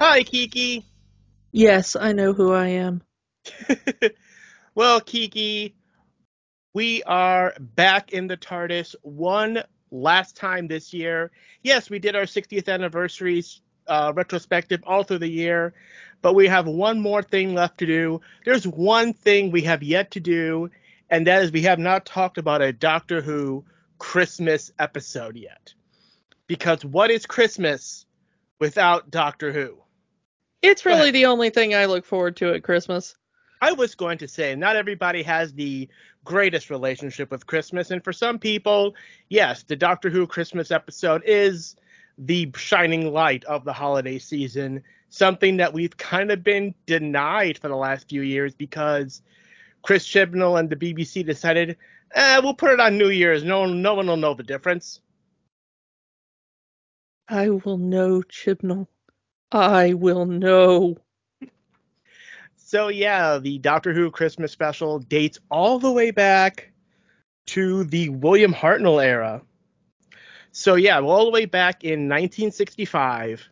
Hi, Kiki. Yes, I know who I am. well, Kiki, we are back in the TARDIS one last time this year. Yes, we did our 60th anniversary uh, retrospective all through the year, but we have one more thing left to do. There's one thing we have yet to do, and that is we have not talked about a Doctor Who Christmas episode yet. Because what is Christmas without Doctor Who? It's really the only thing I look forward to at Christmas. I was going to say, not everybody has the greatest relationship with Christmas. And for some people, yes, the Doctor Who Christmas episode is the shining light of the holiday season, something that we've kind of been denied for the last few years because Chris Chibnall and the BBC decided, eh, we'll put it on New Year's. No, no one will know the difference. I will know, Chibnall. I will know. So yeah, the Doctor Who Christmas special dates all the way back to the William Hartnell era. So yeah, all the way back in 1965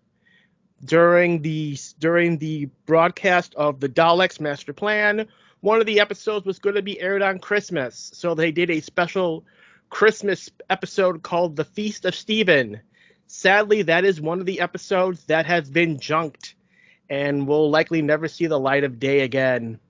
during the during the broadcast of the Daleks Master Plan, one of the episodes was going to be aired on Christmas. So they did a special Christmas episode called The Feast of Stephen Sadly, that is one of the episodes that has been junked and will likely never see the light of day again.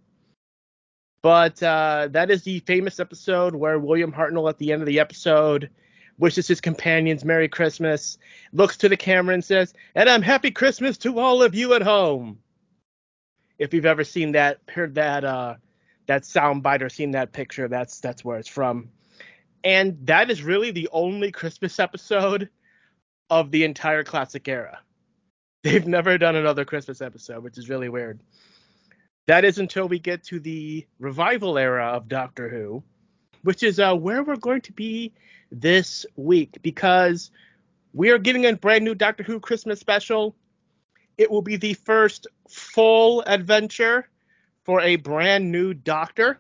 But uh, that is the famous episode where William Hartnell, at the end of the episode, wishes his companions Merry Christmas, looks to the camera and says, "And I'm Happy Christmas to all of you at home." If you've ever seen that, heard that uh, that soundbite or seen that picture, that's that's where it's from. And that is really the only Christmas episode of the entire classic era. They've never done another Christmas episode, which is really weird. That is until we get to the revival era of Doctor Who, which is uh, where we're going to be this week because we are getting a brand new Doctor Who Christmas special. It will be the first full adventure for a brand new Doctor.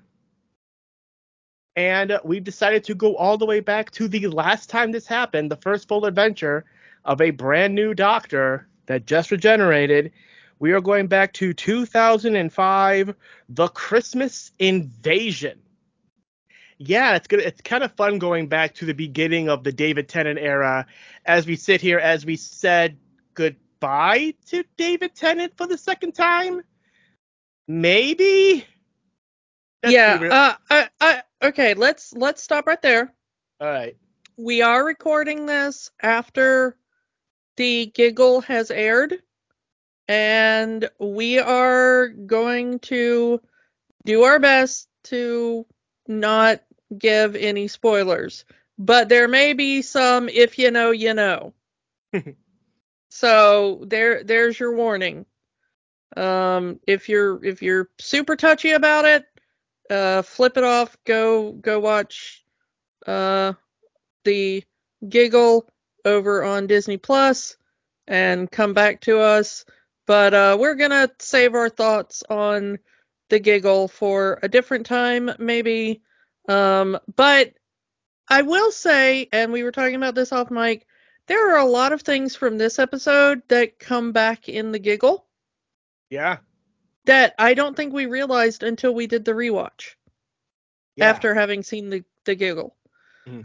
And we've decided to go all the way back to the last time this happened, the first full adventure of a brand new doctor that just regenerated. We are going back to 2005, The Christmas Invasion. Yeah, it's good. It's kind of fun going back to the beginning of the David Tennant era as we sit here as we said goodbye to David Tennant for the second time. Maybe. Let's yeah. Uh, I, I, okay. Let's let's stop right there. All right. We are recording this after the giggle has aired, and we are going to do our best to not give any spoilers. But there may be some if you know, you know. so there there's your warning. Um if you're if you're super touchy about it, uh flip it off, go go watch uh the giggle over on Disney Plus and come back to us. But uh, we're gonna save our thoughts on the giggle for a different time, maybe. Um, but I will say, and we were talking about this off mic, there are a lot of things from this episode that come back in the giggle. Yeah. That I don't think we realized until we did the rewatch. Yeah. After having seen the, the giggle. Mm-hmm.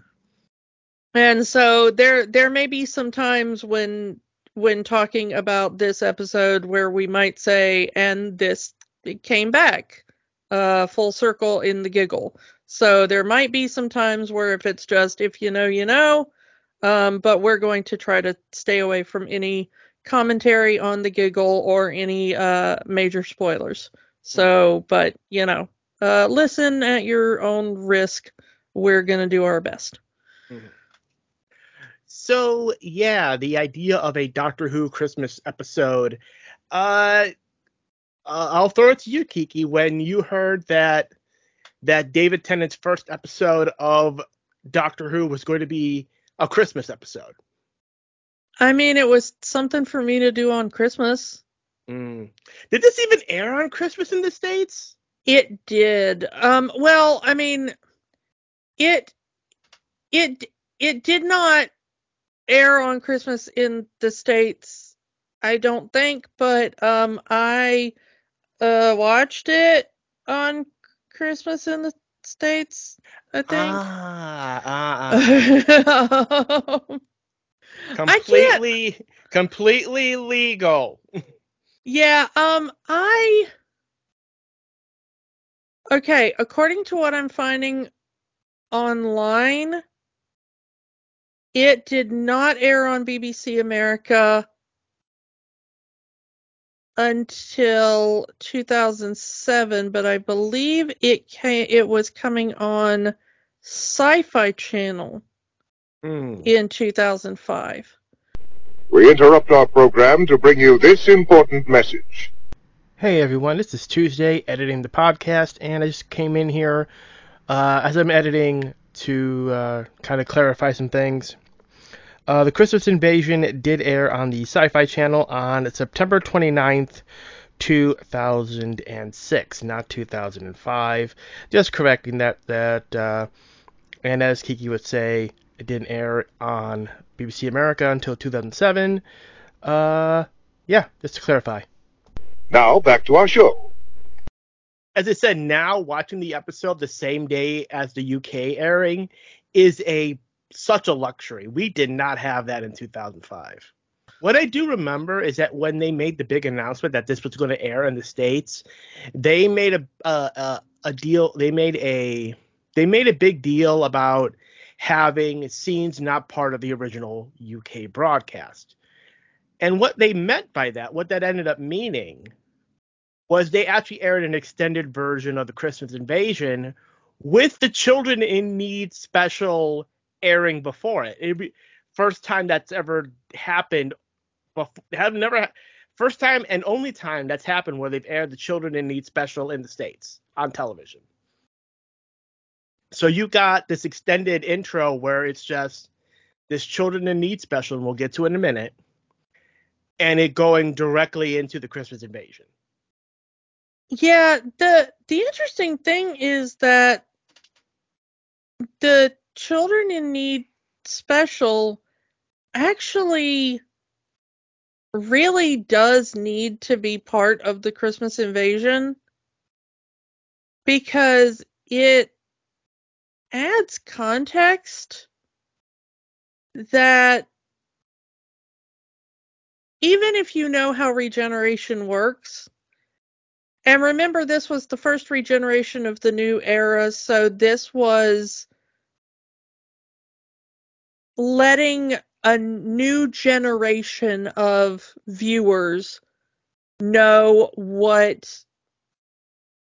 And so there there may be some times when when talking about this episode where we might say and this came back uh full circle in the giggle. So there might be some times where if it's just if you know you know um but we're going to try to stay away from any commentary on the giggle or any uh major spoilers. So but you know uh listen at your own risk. We're going to do our best. Mm-hmm. So yeah, the idea of a Doctor Who Christmas episode. Uh, I'll throw it to you, Kiki. When you heard that that David Tennant's first episode of Doctor Who was going to be a Christmas episode. I mean, it was something for me to do on Christmas. Mm. Did this even air on Christmas in the States? It did. Um, well, I mean, it it it did not air on Christmas in the States, I don't think, but um I uh watched it on Christmas in the States, I think. Ah, ah, ah. completely completely legal. yeah, um I Okay, according to what I'm finding online, it did not air on BBC America until 2007, but I believe it came, it was coming on Sci-Fi Channel mm. in 2005. We interrupt our program to bring you this important message. Hey everyone, this is Tuesday editing the podcast, and I just came in here uh, as I'm editing to uh, kind of clarify some things. Uh, the Christmas Invasion did air on the Sci Fi Channel on September 29th, 2006, not 2005. Just correcting that, that uh, and as Kiki would say, it didn't air on BBC America until 2007. Uh, yeah, just to clarify. Now, back to our show. As I said, now watching the episode the same day as the UK airing is a such a luxury. We did not have that in 2005. What I do remember is that when they made the big announcement that this was going to air in the states, they made a a, a deal. They made a they made a big deal about having scenes not part of the original UK broadcast. And what they meant by that, what that ended up meaning, was they actually aired an extended version of the Christmas Invasion with the Children in Need special airing before it. It'd be first time that's ever happened. Before, have never first time and only time that's happened where they've aired the Children in Need special in the states on television. So you got this extended intro where it's just this Children in Need special, and we'll get to it in a minute, and it going directly into the Christmas invasion. Yeah, the the interesting thing is that the children in need special actually really does need to be part of the Christmas invasion because it adds context that even if you know how regeneration works, and remember this was the first regeneration of the new era, so this was letting a new generation of viewers know what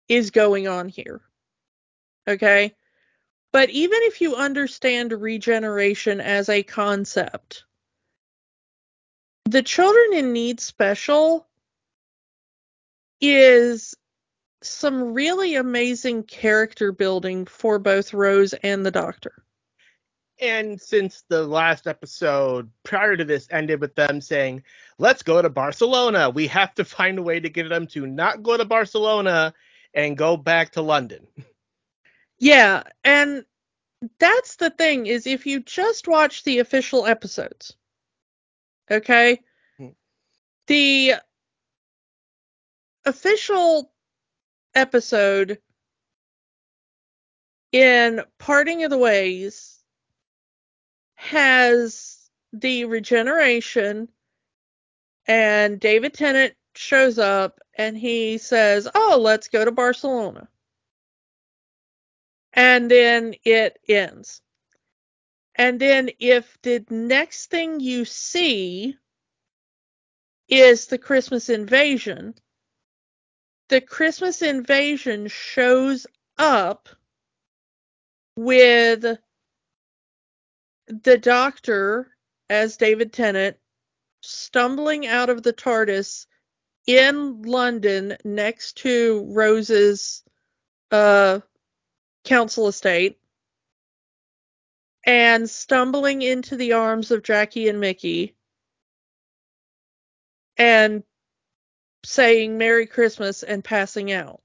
is going on here. Okay? But even if you understand regeneration as a concept, the Children in Need special is some really amazing character building for both Rose and the Doctor and since the last episode prior to this ended with them saying, let's go to Barcelona, we have to find a way to get them to not go to Barcelona and go back to London. Yeah, and that's the thing is if you just watch the official episodes, okay? Hmm. The official episode in Parting of the Ways has the regeneration and David Tennant shows up and he says, "Oh, let's go to Barcelona." And then it ends. And then if the next thing you see is the Christmas invasion, the Christmas invasion shows up with the doctor, as David Tennant, stumbling out of the TARDIS in London next to Rose's uh, council estate and stumbling into the arms of Jackie and Mickey and saying Merry Christmas and passing out.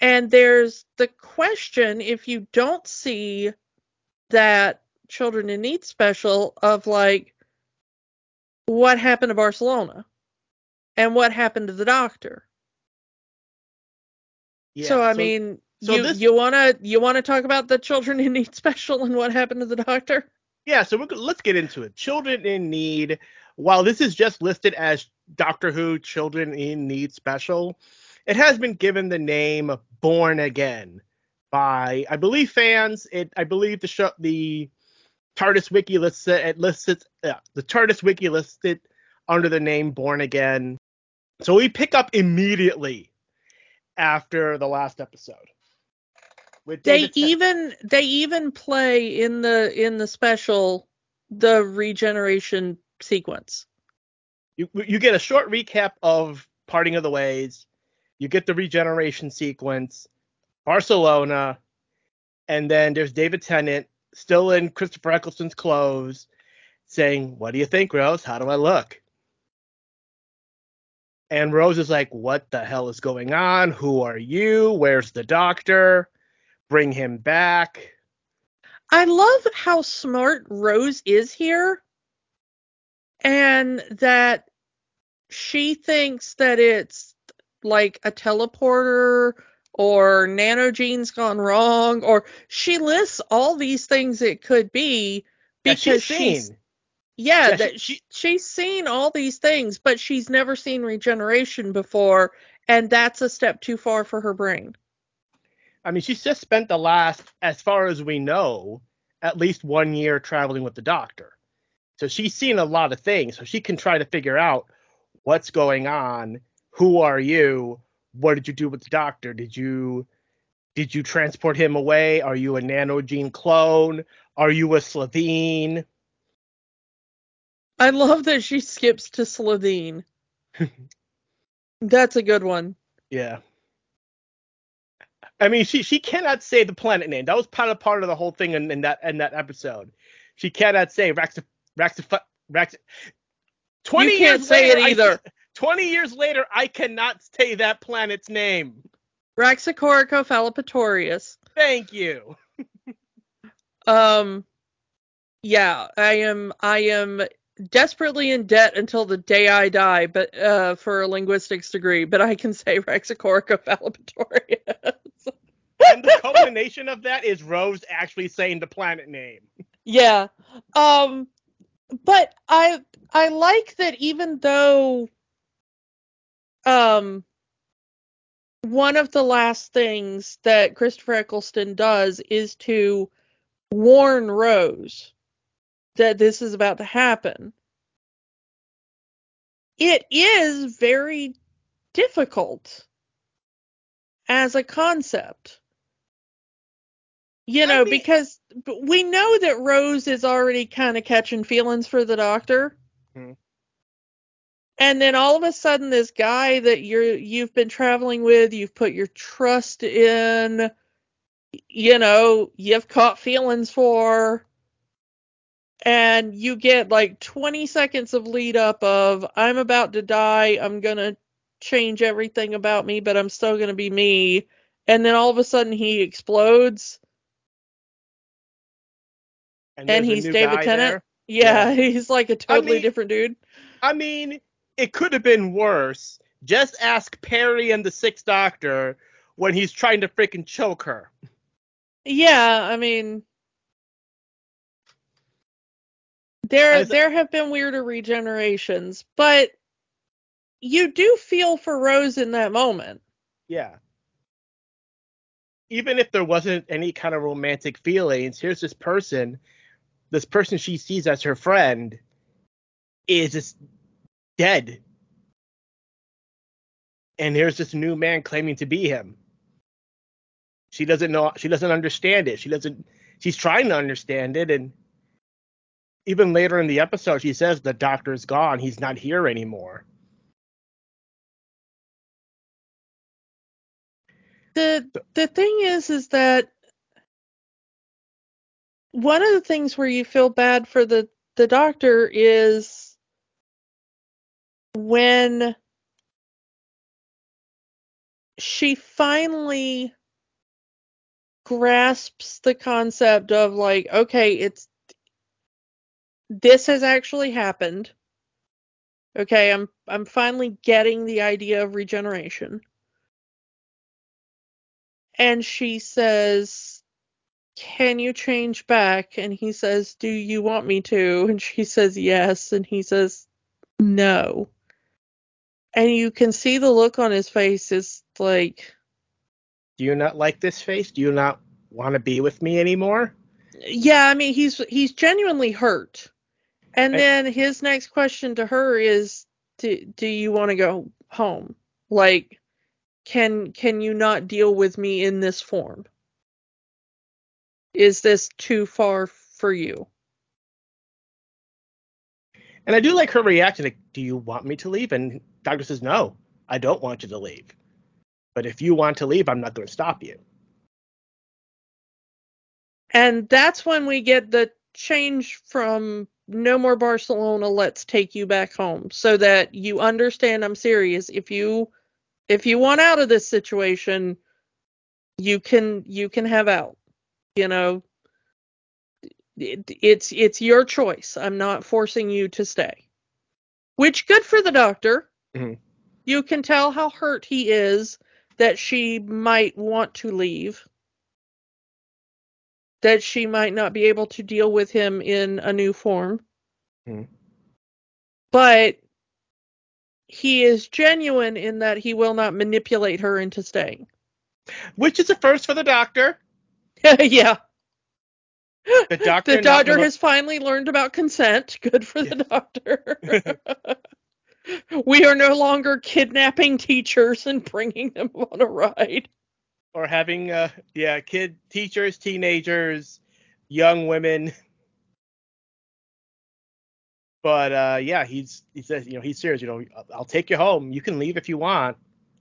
And there's the question if you don't see that children in need special of like what happened to Barcelona and what happened to the doctor. Yeah, so I so, mean, so you this, you wanna you wanna talk about the children in need special and what happened to the doctor? Yeah, so let's get into it. Children in need. While this is just listed as Doctor Who Children in Need Special, it has been given the name Born Again by I believe fans. It I believe the show the TARDIS wiki lists it, it lists it uh, the TARDIS wiki lists it under the name Born Again. So we pick up immediately after the last episode. they even they even play in the in the special the regeneration sequence. You you get a short recap of Parting of the Ways. You get the regeneration sequence, Barcelona, and then there's David Tennant still in Christopher Eccleston's clothes, saying, "What do you think, Rose? How do I look?" And Rose is like, What the hell is going on? Who are you? Where's the doctor? Bring him back. I love how smart Rose is here. And that she thinks that it's like a teleporter or nanogene's gone wrong or she lists all these things it could be because she's yeah, yeah that she, she's seen all these things, but she's never seen regeneration before, and that's a step too far for her brain. I mean, she's just spent the last, as far as we know, at least one year traveling with the doctor. So she's seen a lot of things. So she can try to figure out what's going on. Who are you? What did you do with the doctor? Did you did you transport him away? Are you a nanogene clone? Are you a Slitheen? I love that she skips to Slitheen. That's a good one. Yeah. I mean, she she cannot say the planet name. That was part of part of the whole thing in, in that in that episode. She cannot say Rax Rax Rax. Twenty you can't years say later, it either. I, Twenty years later, I cannot say that planet's name. Raxacoricofallapatorius. Thank you. um, yeah, I am. I am desperately in debt until the day I die, but uh, for a linguistics degree. But I can say Raxacoricofallapatorius. and the culmination of that is Rose actually saying the planet name. Yeah. Um but I I like that even though um one of the last things that Christopher Eccleston does is to warn Rose that this is about to happen. It is very difficult as a concept. You know, I mean, because we know that Rose is already kind of catching feelings for the doctor. Mm-hmm. And then all of a sudden this guy that you're you've been traveling with, you've put your trust in, you know, you've caught feelings for and you get like 20 seconds of lead up of I'm about to die, I'm going to change everything about me, but I'm still going to be me. And then all of a sudden he explodes. And, and he's David Tennant. Yeah, yeah, he's like a totally I mean, different dude. I mean, it could have been worse. Just ask Peri and the Sixth Doctor when he's trying to freaking choke her. Yeah, I mean, There there have been weirder regenerations, but you do feel for Rose in that moment. Yeah. Even if there wasn't any kind of romantic feelings, here's this person, this person she sees as her friend is just dead. And here's this new man claiming to be him. She doesn't know she doesn't understand it. She doesn't she's trying to understand it and even later in the episode, she says the doctor's gone. He's not here anymore. The the thing is, is that one of the things where you feel bad for the the doctor is when she finally grasps the concept of like okay it's this has actually happened. Okay i'm i'm finally getting the idea of regeneration. And she says can you change back? And he says do you want me to? And she says yes. And he says no and you can see the look on his face. Is like do you not like this face? Do you not want to be with me anymore? Yeah i mean he's he's genuinely hurt. And I, then his next question to her is do, do you want to go home? Like can can you not deal with me in this form? Is this too far for you? And i do like her reaction like do you want me to leave? And doctor says no i don't want you to leave. But if you want to leave i'm not going to stop you. And that's when we get the change from no more barcelona let's take you back home. So that you understand i'm serious if you if you want out of this situation you can you can have out you know? It, it's it's your choice. I'm not forcing you to stay. Which good for the doctor mm-hmm. you can tell how hurt he is that she might want to leave that she might not be able to deal with him in a new form mm-hmm. but he is genuine in that he will not manipulate her into staying. Which is a first for the doctor. yeah. The doctor, the doctor has finally learned about consent. Good for the doctor. we are no longer kidnapping teachers and bringing them on a ride. Or having, uh, yeah, kid teachers, teenagers, young women but uh, yeah, he's he says, you know, he's serious. You know, I'll take you home. You can leave if you want.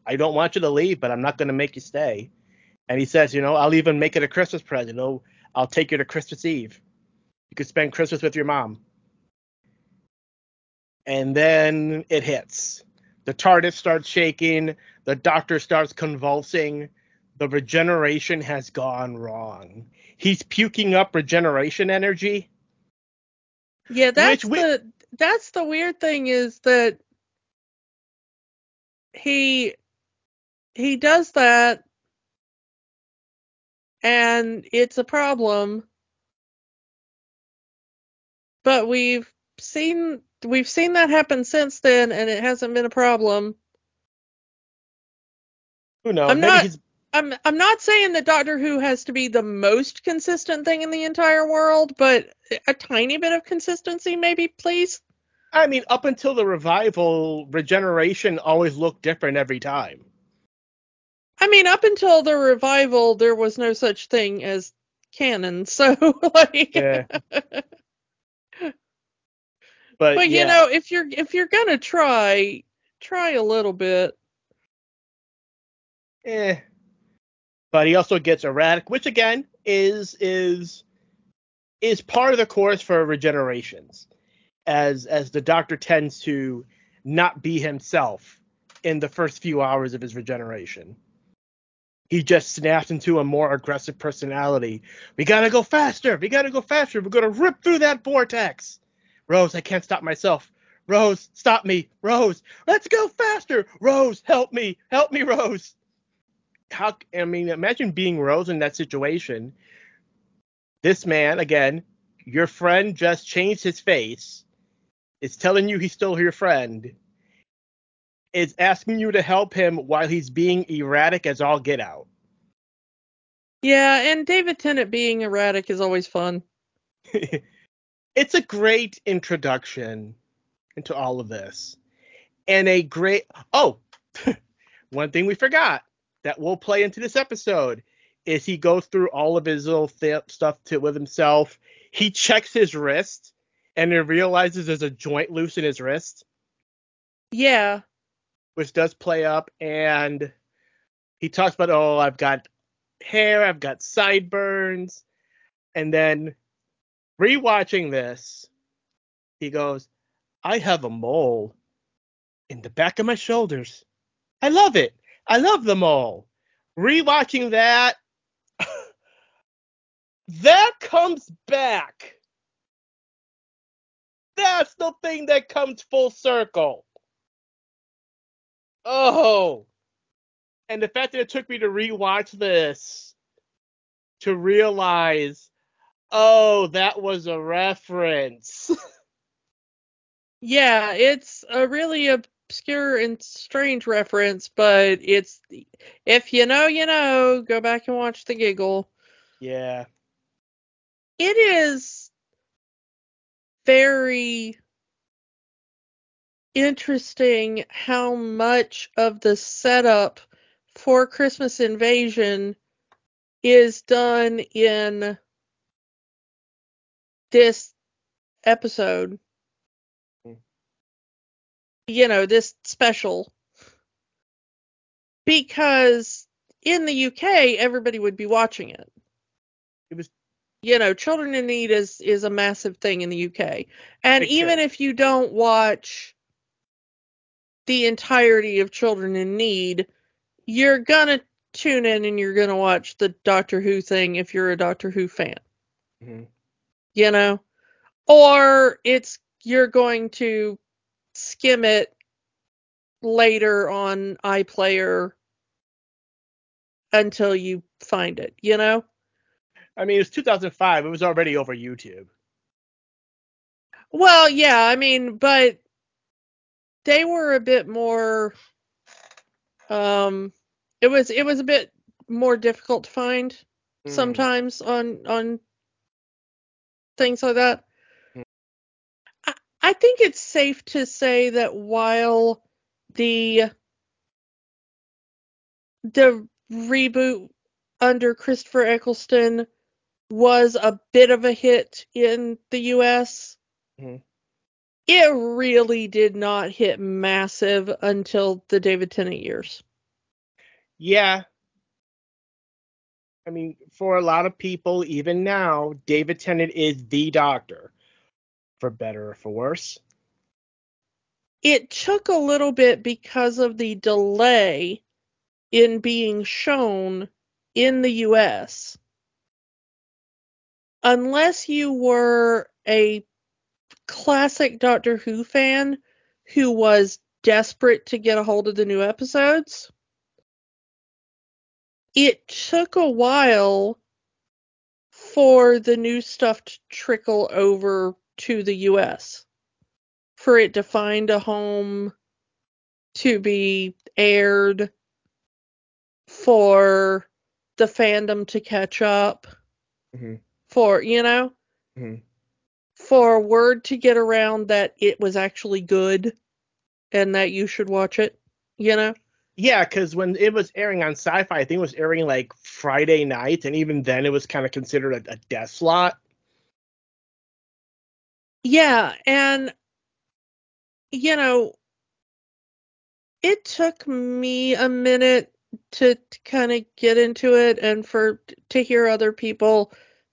I don't want you to leave, but I'm not going to make you stay. And he says, you know, I'll even make it a Christmas present. You know, I'll take you to Christmas Eve. You could spend Christmas with your mom. And then it hits. The TARDIS starts shaking. The Doctor starts convulsing. The regeneration has gone wrong. He's puking up regeneration energy yeah, that's which, the that's the weird thing is that he he does that and it's a problem. But we've seen we've seen that happen since then and it hasn't been a problem. Who knows? I'm not I'm I'm not saying that Doctor Who has to be the most consistent thing in the entire world, but a tiny bit of consistency maybe, please. I mean, up until the revival, regeneration always looked different every time. I mean, up until the revival, there was no such thing as canon, so like. Yeah. But, but yeah. you know, if you're if you're gonna try, try a little bit. Eh, but he also gets erratic, which again is is is part of the course for regenerations, as as the Doctor tends to not be himself in the first few hours of his regeneration. He just snaps into a more aggressive personality. We gotta go faster. We gotta go faster. We're gonna rip through that vortex. Rose, I can't stop myself. Rose, stop me. Rose, let's go faster. Rose, help me. Help me, Rose how I mean, imagine being Rose in that situation. This man, again, your friend just changed his face, is telling you he's still your friend, is asking you to help him while he's being erratic as all get out. Yeah, and David Tennant being erratic is always fun. it's a great introduction into all of this. And a great oh, one thing we forgot that will play into this episode is he goes through all of his little th- stuff to, with himself. He checks his wrist and he realizes there's a joint loose in his wrist. Yeah. Which does play up, and he talks about, oh, I've got hair, I've got sideburns, and then rewatching this, he goes, I have a mole in the back of my shoulders. I love it. I love the mole. Rewatching that, that comes back. That's the thing that comes full circle. Oh. And the fact that it took me to rewatch this to realize, oh, that was a reference. yeah, it's a really obscure and strange reference, but it's if you know, you know, go back and watch the giggle. Yeah. It is very interesting how much of the setup for Christmas Invasion is done in this episode. Mm. You know, this special. Because in the UK, everybody would be watching it. It was you know, children in need is is a massive thing in the UK. And even if you don't watch the entirety of Children in Need, you're gonna tune in and you're gonna watch the Doctor Who thing if you're a Doctor Who fan. Mm-hmm. You know, or it's you're going to skim it later on iPlayer until you find it. You know. I mean, it was 2005. It was already over YouTube. Well, yeah, I mean, but they were a bit more um it was it was a bit more difficult to find mm. sometimes on on things like that. Mm. I, I think it's safe to say that while the the reboot under Christopher Eccleston was a bit of a hit in the US, mm-hmm it really did not hit massive until the David Tennant years. Yeah. I mean, for a lot of people, even now, David Tennant is the doctor, for better or for worse. It took a little bit because of the delay in being shown in the US. Unless you were a classic Doctor Who fan who was desperate to get a hold of the new episodes. It took a while for the new stuff to trickle over to the US, for it to find a home, to be aired, for the fandom to catch up, mm-hmm. for, you know? Mm-hmm for word to get around that it was actually good and that you should watch it, you know? Yeah, because when it was airing on Sci-Fi, I think it was airing like Friday night, and even then it was kind of considered a, a death slot. Yeah, and you know, it took me a minute to, to kind of get into it, and for to hear other people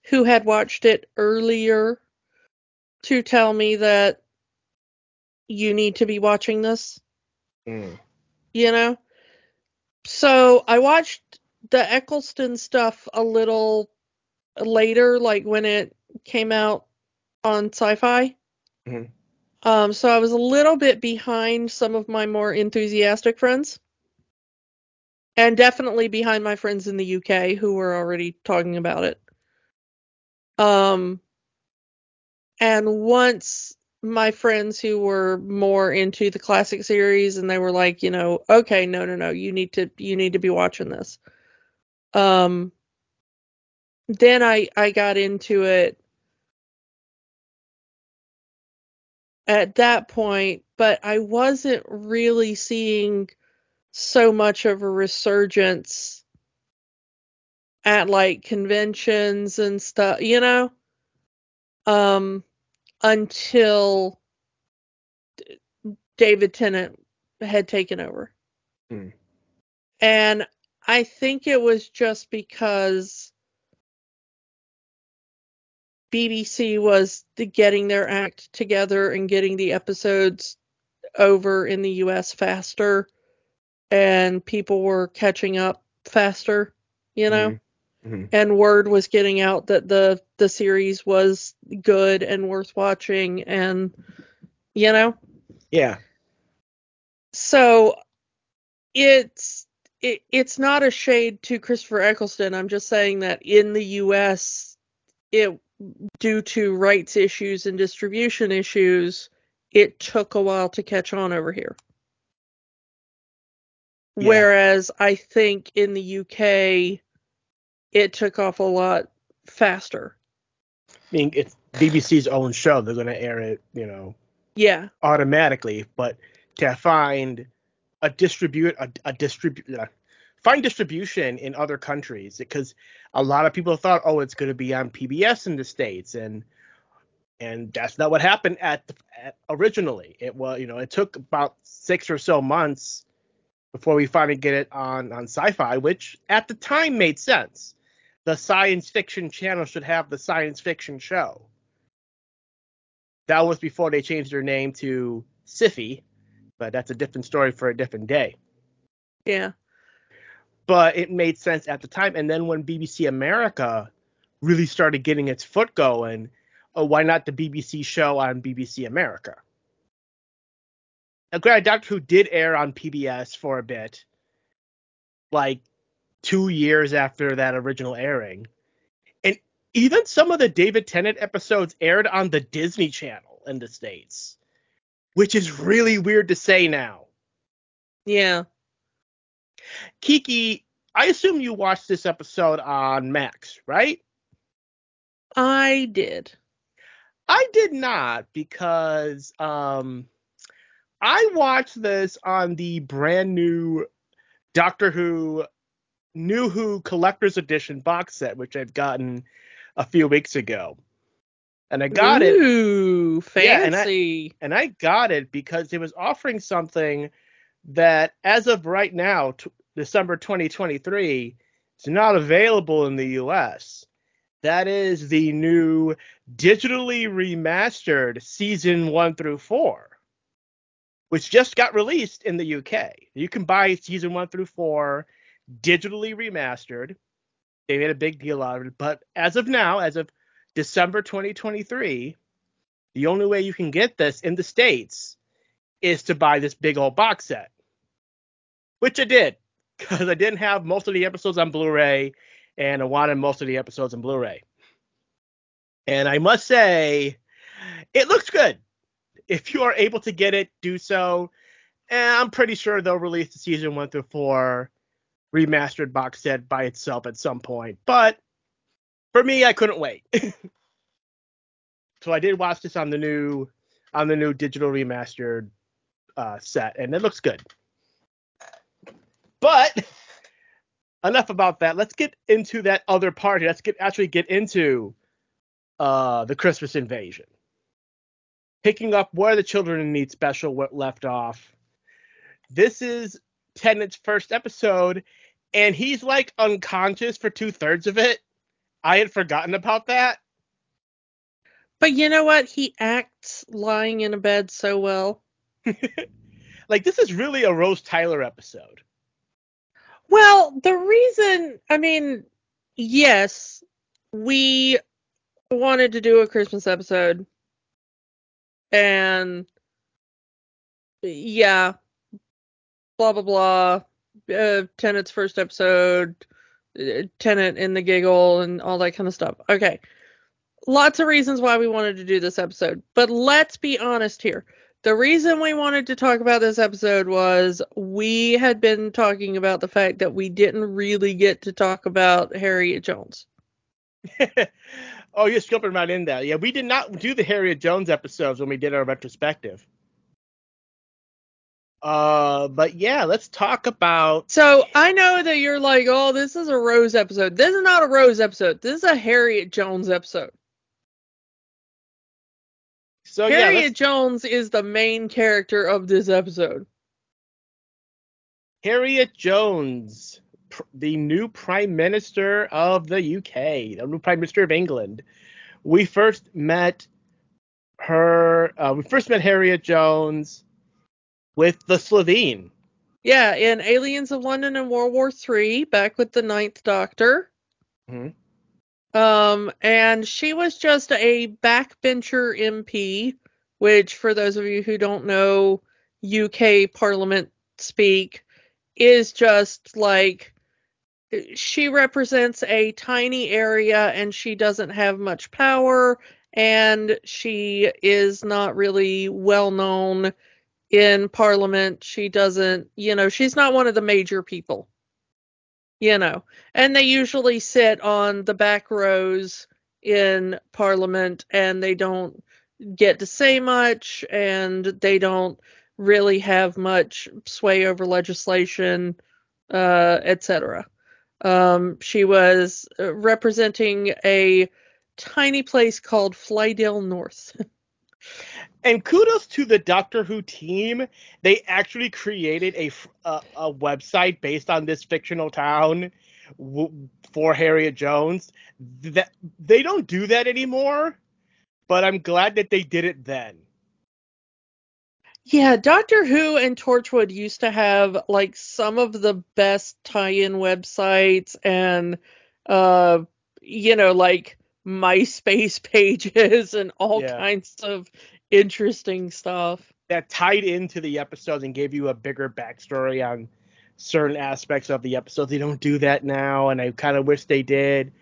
who had watched it earlier to tell me that you need to be watching this. Mm. You know? So I watched the Eccleston stuff a little later, like when it came out on sci fi. Mm-hmm. Um, so I was a little bit behind some of my more enthusiastic friends. And definitely behind my friends in the UK who were already talking about it. Um, and once my friends who were more into the classic series and they were like, you know, okay, no, no, no, you need to you need to be watching this. Um then I I got into it at that point, but I wasn't really seeing so much of a resurgence at like conventions and stuff, you know? Um until David Tennant had taken over. Hmm. And I think it was just because BBC was getting their act together and getting the episodes over in the US faster and people were catching up faster, you know? Mm-hmm. Mm-hmm. And word was getting out that the the series was good and worth watching and you know? Yeah. So it's it, it's not a shade to Christopher Eccleston. I'm just saying that in the US it due to rights issues and distribution issues, it took a while to catch on over here. Yeah. Whereas I think in the UK, it took off a lot faster. I mean, it's BBC's own show. They're going to air it, you know, yeah, automatically. But to find a distribute a, a distribute uh, find distribution in other countries because a lot of people thought, oh, it's going to be on PBS in the states, and and that's not what happened at, the, at originally. It was, you know, it took about six or so months before we finally get it on on Sci-Fi, which at the time made sense. The science fiction channel should have the science fiction show. That was before they changed their name to Syfy, but that's a different story for a different day. Yeah but it made sense at the time. And then when BBC America really started getting its foot going, oh, why not the BBC show on BBC America? Now, granted, Doctor Who did air on PBS for a bit, like two years after that original airing. And even some of the David Tennant episodes aired on the Disney Channel in the States, which is really weird to say now. Yeah. Kiki, I assume you watched this episode on Max, right? I did. I did not because um I watched this on the brand new Doctor Who New Who Collector's Edition box set, which I've gotten a few weeks ago. And I got Ooh, it. Ooh, fancy. Yeah, and, I, and I got it because it was offering something that, as of right now, t- December 2023, it's not available in the US. That is the new digitally remastered season one through four, which just got released in the UK. You can buy season one through four digitally remastered. They made a big deal out of it. But as of now, as of December 2023, the only way you can get this in the States is to buy this big old box set, which I did because I didn't have most of the episodes on Blu-ray, and I wanted most of the episodes on Blu-ray. And I must say, it looks good. If you are able to get it, do so. And I'm pretty sure they'll release the season one through four remastered box set by itself at some point. But for me, I couldn't wait. so I did watch this on the new on the new digital remastered uh, set, and it looks good. But enough about that. Let's get into that other party. Let's get actually get into uh, the Christmas invasion. Picking up where the Children Need special left off. This is Tennant's first episode, and he's like unconscious for two thirds of it. I had forgotten about that. But you know what? He acts lying in a bed so well. like this is really a Rose Tyler episode. Well, the reason, I mean, yes, we wanted to do a Christmas episode. And yeah, blah blah blah. Uh, Tennant's first episode, uh, Tennant in the giggle, and all that kind of stuff. Okay, lots of reasons why we wanted to do this episode, but let's be honest here. The reason we wanted to talk about this episode was we had been talking about the fact that we didn't really get to talk about Harriet Jones. oh, you're jumping right in there. Yeah, we did not do the Harriet Jones episodes when we did our retrospective. Uh, but yeah, let's talk about. So I know that you're like, oh, this is a Rose episode. This is not a Rose episode. This is a Harriet Jones episode. So Harriet yeah, Jones is the main character of this episode. Harriet Jones, pr- the new Prime Minister of the UK, the new Prime Minister of England. We first met her. Uh, we first met Harriet Jones with the Slitheen. Yeah, in Aliens of London and World War Three, back with the Ninth Doctor. Mhm. Um, and she was just a backbencher MP, which, for those of you who don't know UK Parliament speak, is just like she represents a tiny area and she doesn't have much power and she is not really well known in parliament she doesn't you know she's not one of the major people you know. And they usually sit on the back rows in parliament and they don't get to say much and they don't really have much sway over legislation uh etc um she was uh, representing a tiny place called flydale north And kudos to the Doctor Who team. They actually created a a website based on this fictional town w- for Harriet Jones. That they don't do that anymore, but I'm glad that they did it then. Yeah, Doctor Who and Torchwood used to have like some of the best tie-in websites and uh you know like MySpace pages and all Yeah. kinds of interesting stuff. That tied into the episodes and gave you a bigger backstory on certain aspects of the episodes. They don't do that now, and I kind of wish they did.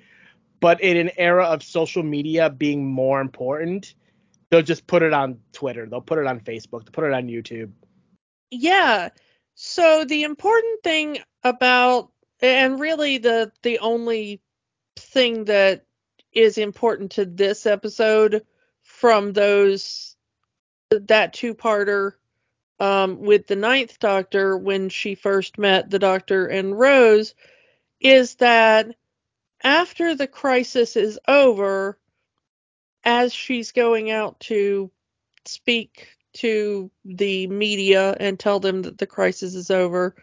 But in an era of social media being more important, they'll just put it on Twitter. They'll put it on Facebook. They'll put it on YouTube. Yeah. So the important thing about and really the the only thing that is important to this episode from those that two-parter um, with the ninth doctor when she first met the doctor and Rose is that after the crisis is over, as she's going out to speak to the media and tell them that the crisis is over,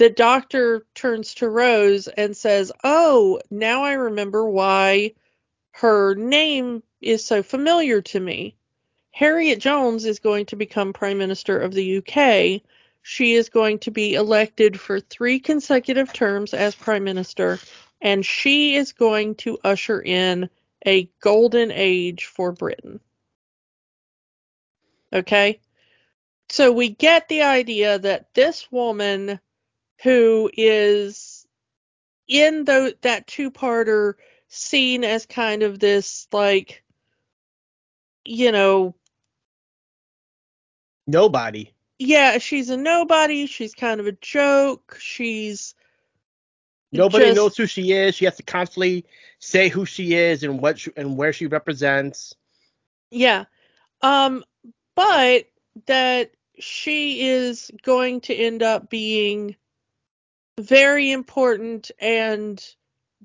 the doctor turns to Rose and says, Oh, now I remember why her name is so familiar to me. Harriet Jones is going to become Prime Minister of the UK. She is going to be elected for three consecutive terms as Prime Minister, and she is going to usher in a golden age for Britain. Okay? So we get the idea that this woman who is in the, that two-parter seen as kind of this like you know Nobody. yeah, she's a nobody. She's kind of a joke. She's Nobody just- knows who she is. She has to constantly say who she is and what she, and where she represents. yeah. Um, but that she is going to end up being very important and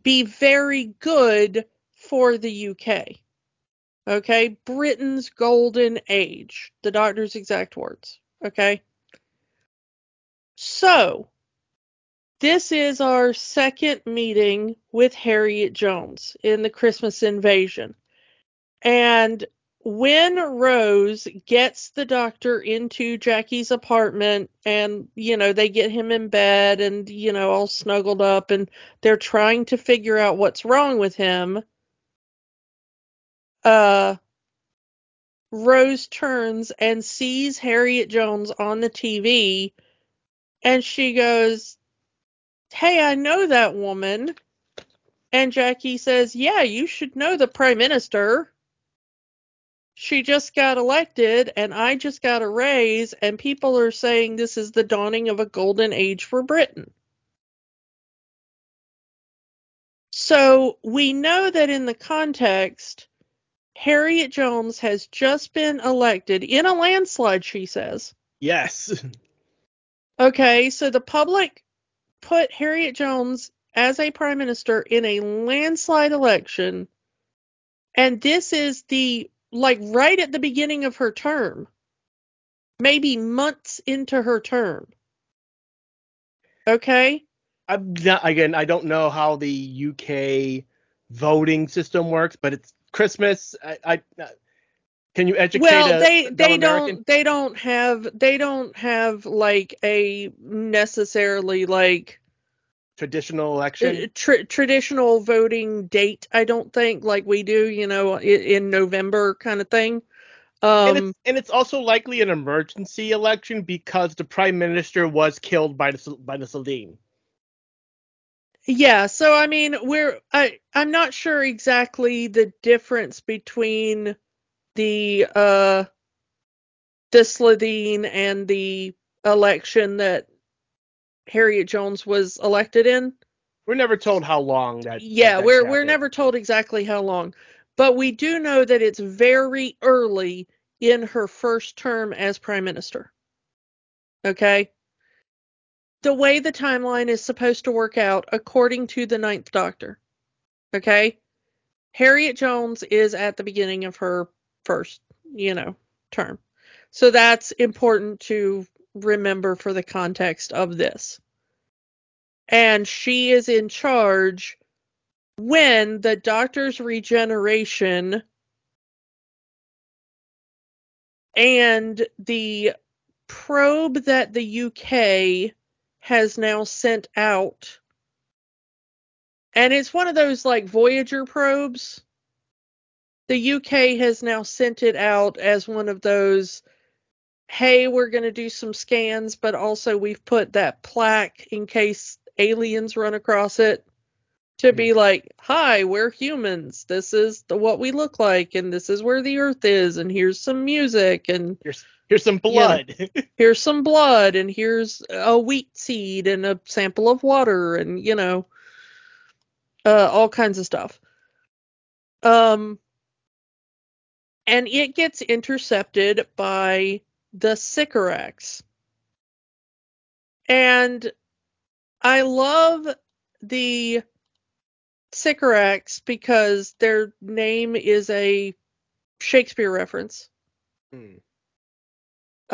be very good for the UK. Okay, Britain's golden age. The doctor's exact words. Okay. So, this is our second meeting with Harriet Jones in the Christmas invasion. And when Rose gets the doctor into Jackie's apartment and, you know, they get him in bed and, you know, all snuggled up and they're trying to figure out what's wrong with him, uh, Rose turns and sees Harriet Jones on the TV and she goes, Hey, I know that woman. And Jackie says, Yeah, you should know the Prime Minister. She just got elected and I just got a raise, and people are saying this is the dawning of a golden age for Britain. So we know that in the context, Harriet Jones has just been elected in a landslide, she says. Yes. Okay, so the public put Harriet Jones as a prime minister in a landslide election, and this is the like right at the beginning of her term, maybe months into her term. Okay. I'm not, again, I don't know how the UK voting system works, but it's Christmas. I, I can you educate? Well, they they don't they don't have they don't have like a necessarily like traditional election uh, tra- traditional voting date. I don't think like we do, you know, in, in November kind of thing. Um, and, it's, and it's also likely an emergency election because the prime minister was killed by the by the Slitheen. Yeah, so I mean, we're I I'm not sure exactly the difference between the uh the Slitheen and the election that Harriet Jones was elected in. We're never told how long that. Yeah, that we're we're never told exactly how long, but we do know that it's very early in her first term as prime minister. Okay? The way the timeline is supposed to work out according to the Ninth Doctor. Okay? Harriet Jones is at the beginning of her first, you know, term. So that's important to remember for the context of this. And she is in charge when the doctor's regeneration and the probe that the UK has now sent out and it's one of those like Voyager probes. The UK has now sent it out as one of those hey, we're going to do some scans, but also we've put that plaque in case aliens run across it to be hmm. like, hi, we're humans. This is the, what we look like, and this is where the Earth is, and here's some music, and here's here's some blood. You know, here's some blood, and here's a wheat seed and a sample of water, and you know, uh, all kinds of stuff. Um, and it gets intercepted by the Sycorax. And I love the Sycorax because their name is a Shakespeare reference. Hmm.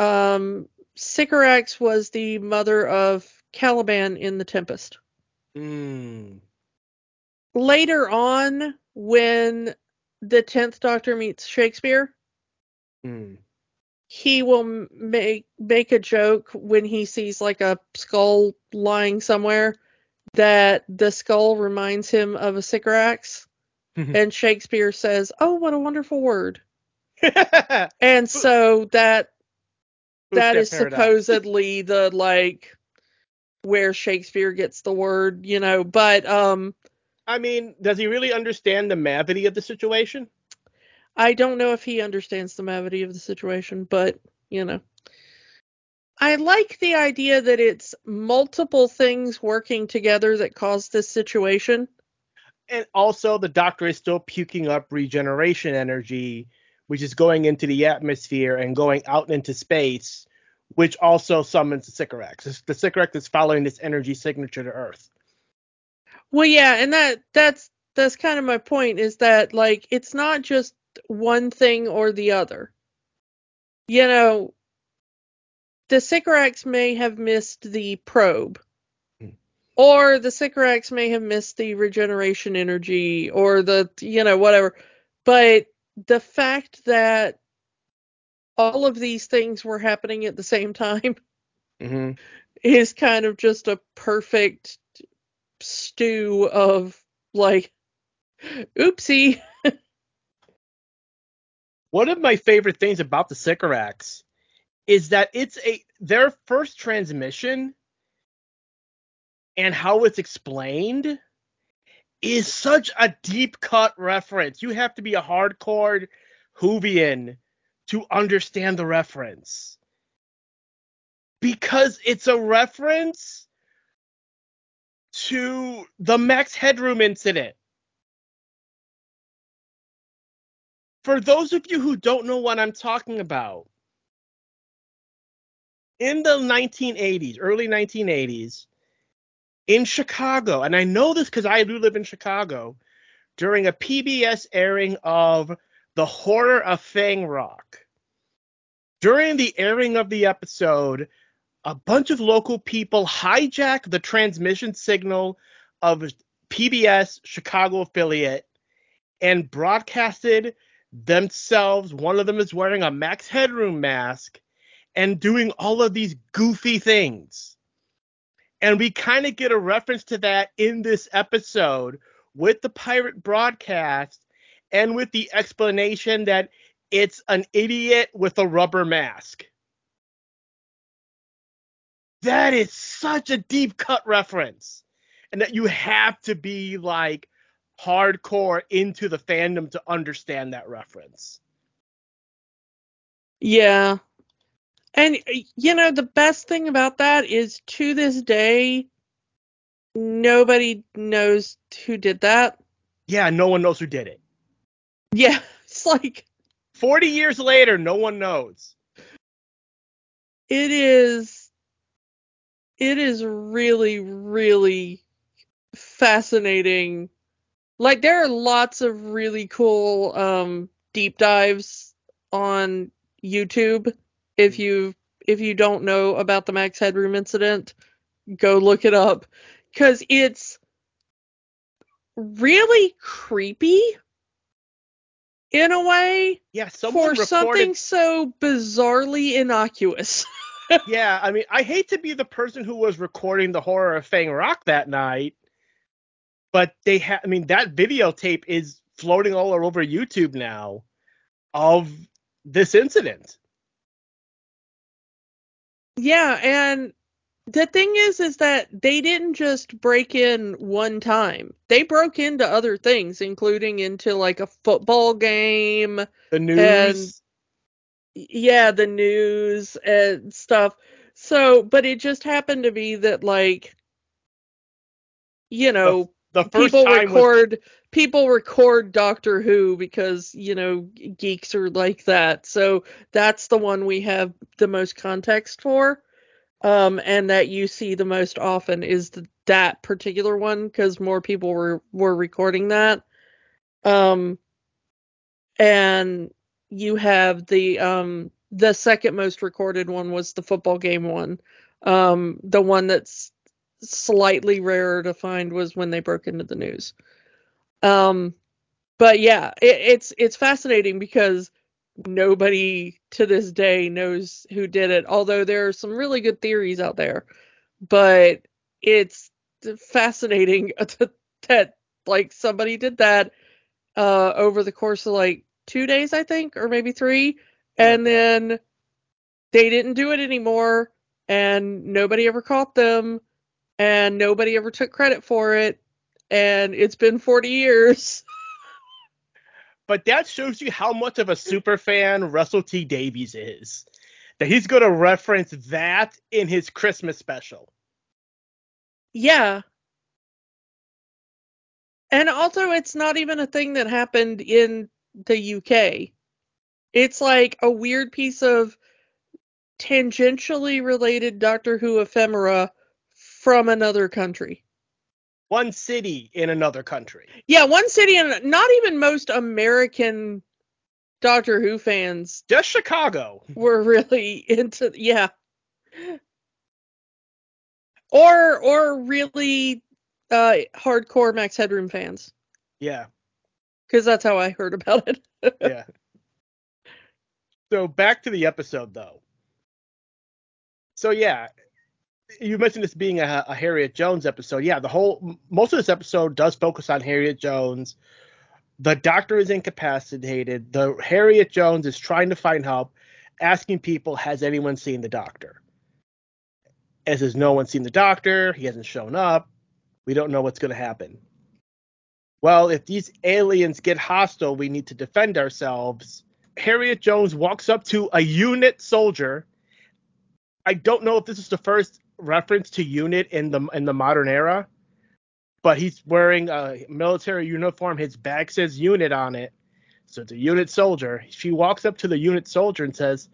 Um, Sycorax was the mother of Caliban in The Tempest. Hmm. Later on, when the Tenth Doctor meets Shakespeare, hmm. He will make make a joke when he sees like a skull lying somewhere that the skull reminds him of a Sycorax. and Shakespeare says, "Oh, what a wonderful word." and so that that is supposedly the like where Shakespeare gets the word, you know, but um I mean, does he really understand the mavity of the situation? I don't know if he understands the gravity of the situation, but, you know. I like the idea that it's multiple things working together that cause this situation. And also, the doctor is still puking up regeneration energy, which is going into the atmosphere and going out into space, which also summons the Sycorax. The Sycorax is following this energy signature to Earth. Well, yeah, and that that's that's kind of my point is that like it's not just one thing or the other. You know, the Sycorax may have missed the probe. Hmm. Or the Sycorax may have missed the regeneration energy or the, you know, whatever. But the fact that all of these things were happening at the same time mm-hmm. is kind of just a perfect stew of like, oopsie. One of my favorite things about the Sycorax is that it's a their first transmission and how it's explained is such a deep cut reference. You have to be a hardcore Whovian to understand the reference. Because it's a reference to the Max Headroom incident. For those of you who don't know what I'm talking about, in the 1980s, early 1980s, in Chicago, and I know this because I do live in Chicago, during a PBS airing of The Horror of Fang Rock. During the airing of the episode, a bunch of local people hijack the transmission signal of PBS Chicago affiliate and broadcasted themselves. One of them is wearing a Max Headroom mask and doing all of these goofy things. And we kind of get a reference to that in this episode with the pirate broadcast and with the explanation that it's an idiot with a rubber mask. That is such a deep cut reference. And that you have to be like hardcore into the fandom to understand that reference. Yeah. And you know the best thing about that is to this day nobody knows who did that. Yeah, no one knows who did it. Yeah, it's like 40 years later, no one knows. It is it is really really fascinating. Like there are lots of really cool um deep dives on YouTube. If you if you don't know about the Max Headroom incident, go look it up cuz it's really creepy in a way. Yeah, for recorded... something so bizarrely innocuous. yeah, I mean, I hate to be the person who was recording the horror of Fang Rock that night, but they have. I mean, that videotape is floating all over YouTube now of this incident. Yeah, and the thing is is that they didn't just break in one time they broke into other things including into like a football game the news and, yeah the news and stuff so but it just happened to be that like you know the, the people record was... people record doctor who because you know geeks are like that so that's the one we have the most context for um, and that you see the most often is the, that particular one because more people were were recording that. Um, and you have the um the second most recorded one was the football game one. Um, the one that's slightly rarer to find was when they broke into the news. Um, but yeah, it, it's it's fascinating because nobody to this day knows who did it, although there are some really good theories out there. But it's fascinating that like somebody did that uh over the course of like 2 days I think or maybe 3 and then they didn't do it anymore and nobody ever caught them and nobody ever took credit for it and it's been 40 years but that shows you how much of a super fan Russell T Davies is. That he's going to reference that in his Christmas special. Yeah. And also, it's not even a thing that happened in the UK. It's like a weird piece of tangentially related Doctor Who ephemera from another country one city in another country. Yeah, one city and not even most American Doctor Who fans. Just Chicago. Were really into yeah. Or or really uh hardcore Max Headroom fans. Yeah. Cuz that's how I heard about it. yeah. So back to the episode though. So yeah, you mentioned this being a, a, Harriet Jones episode. Yeah, the whole most of this episode does focus on Harriet Jones. The doctor is incapacitated. The Harriet Jones is trying to find help, asking people, "Has anyone seen the doctor?" As has no one seen the doctor. He hasn't shown up. We don't know what's going to happen. Well, if these aliens get hostile, we need to defend ourselves. Harriet Jones walks up to a unit soldier. I don't know if this is the first reference to unit in the in the modern era, but he's wearing a military uniform. His bag says unit on it, so it's a unit soldier. She walks up to the unit soldier and says,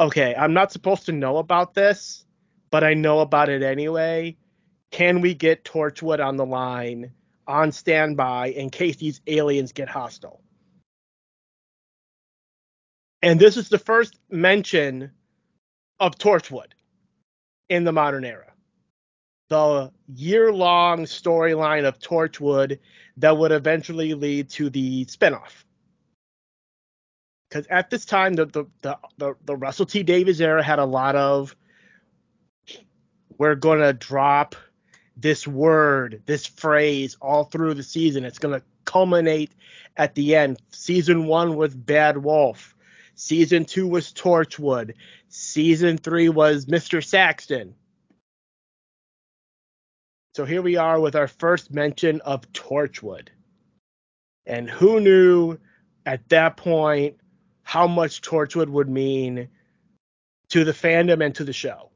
"Okay, I'm not supposed to know about this, but I know about it anyway. Can we get Torchwood on the line on standby in case these aliens get hostile?" And this is the first mention of Torchwood in the modern era. The year long storyline of Torchwood that would eventually lead to the spinoff. Because at this time, the, the, the, the, Russell T Davies era had a lot of we're going to drop this word, this phrase all through the season. It's going to culminate at the end. Season one was Bad Wolf. Season two was Torchwood. Season three was Mr. Saxon. So here we are with our first mention of Torchwood. And who knew at that point how much Torchwood would mean to the fandom and to the show?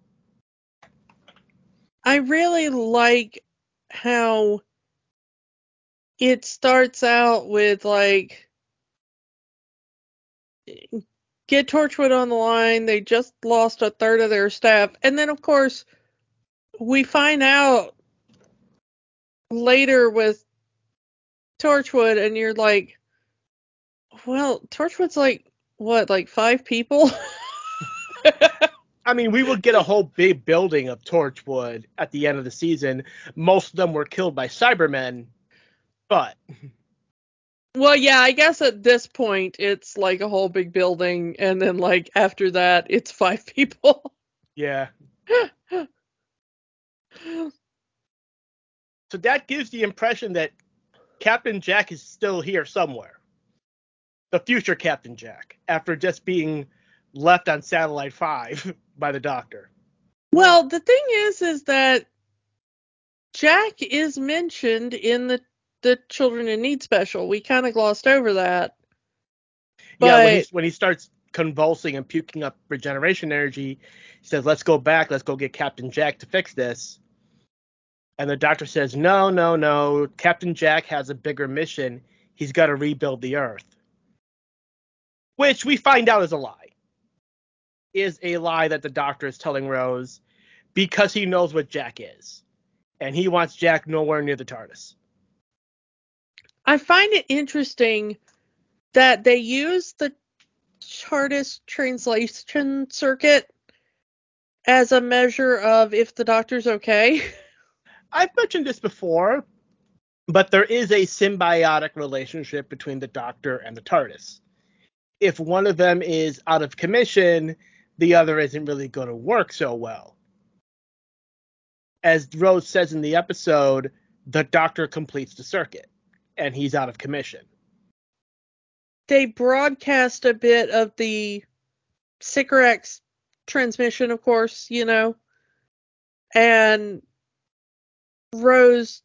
I really like how it starts out with like get Torchwood on the line. They just lost a third of their staff. And then, of course, we find out later with Torchwood, and you're like, well, Torchwood's like, what, like five people? I mean, we would get a whole big building of Torchwood at the end of the season. Most of them were killed by Cybermen, but well, yeah, I guess at this point it's like a whole big building, and then like after that it's five people. Yeah. so that gives the impression that Captain Jack is still here somewhere. The future Captain Jack, after just being left on Satellite 5 by the Doctor. Well, the thing is, is that Jack is mentioned in the the Children in Need special. We kind of glossed over that. But... Yeah, when he, when he starts convulsing and puking up regeneration energy, he says, "Let's go back. Let's go get Captain Jack to fix this." And the doctor says, "No, no, no. Captain Jack has a bigger mission. He's got to rebuild the Earth." Which we find out is a lie. Is a lie that the doctor is telling Rose because he knows what Jack is. And he wants Jack nowhere near the TARDIS. I find it interesting that they use the TARDIS translation circuit as a measure of if the doctor's okay. I've mentioned this before, but there is a symbiotic relationship between the doctor and the TARDIS. If one of them is out of commission, the other isn't really going to work so well. As Rose says in the episode, the doctor completes the circuit and he's out of commission. They broadcast a bit of the Sycorax transmission, of course, you know, and Rose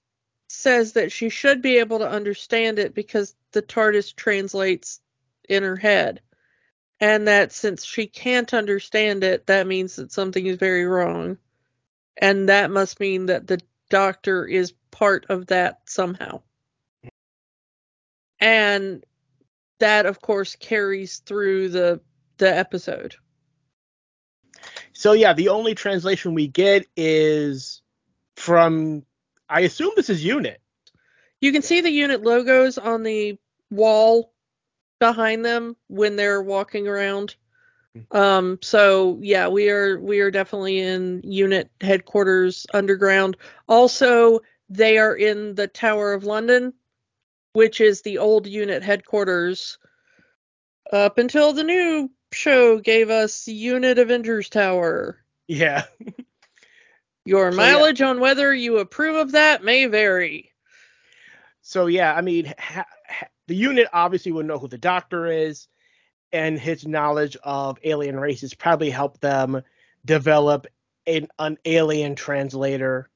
says that she should be able to understand it because the TARDIS translates in her head. And that since she can't understand it, that means that something is very wrong. And that must mean that the doctor is part of that somehow and that of course carries through the the episode. So yeah, the only translation we get is from I assume this is unit. You can see the unit logos on the wall behind them when they're walking around. Um so yeah, we are we are definitely in unit headquarters underground. Also, they are in the Tower of London which is the old unit headquarters up until the new show gave us Unit Avengers Tower. Yeah. Your so, mileage yeah. on whether you approve of that may vary. So yeah, I mean, ha- ha- the unit obviously would know who the Doctor is, and his knowledge of alien races probably helped them develop an, an alien translator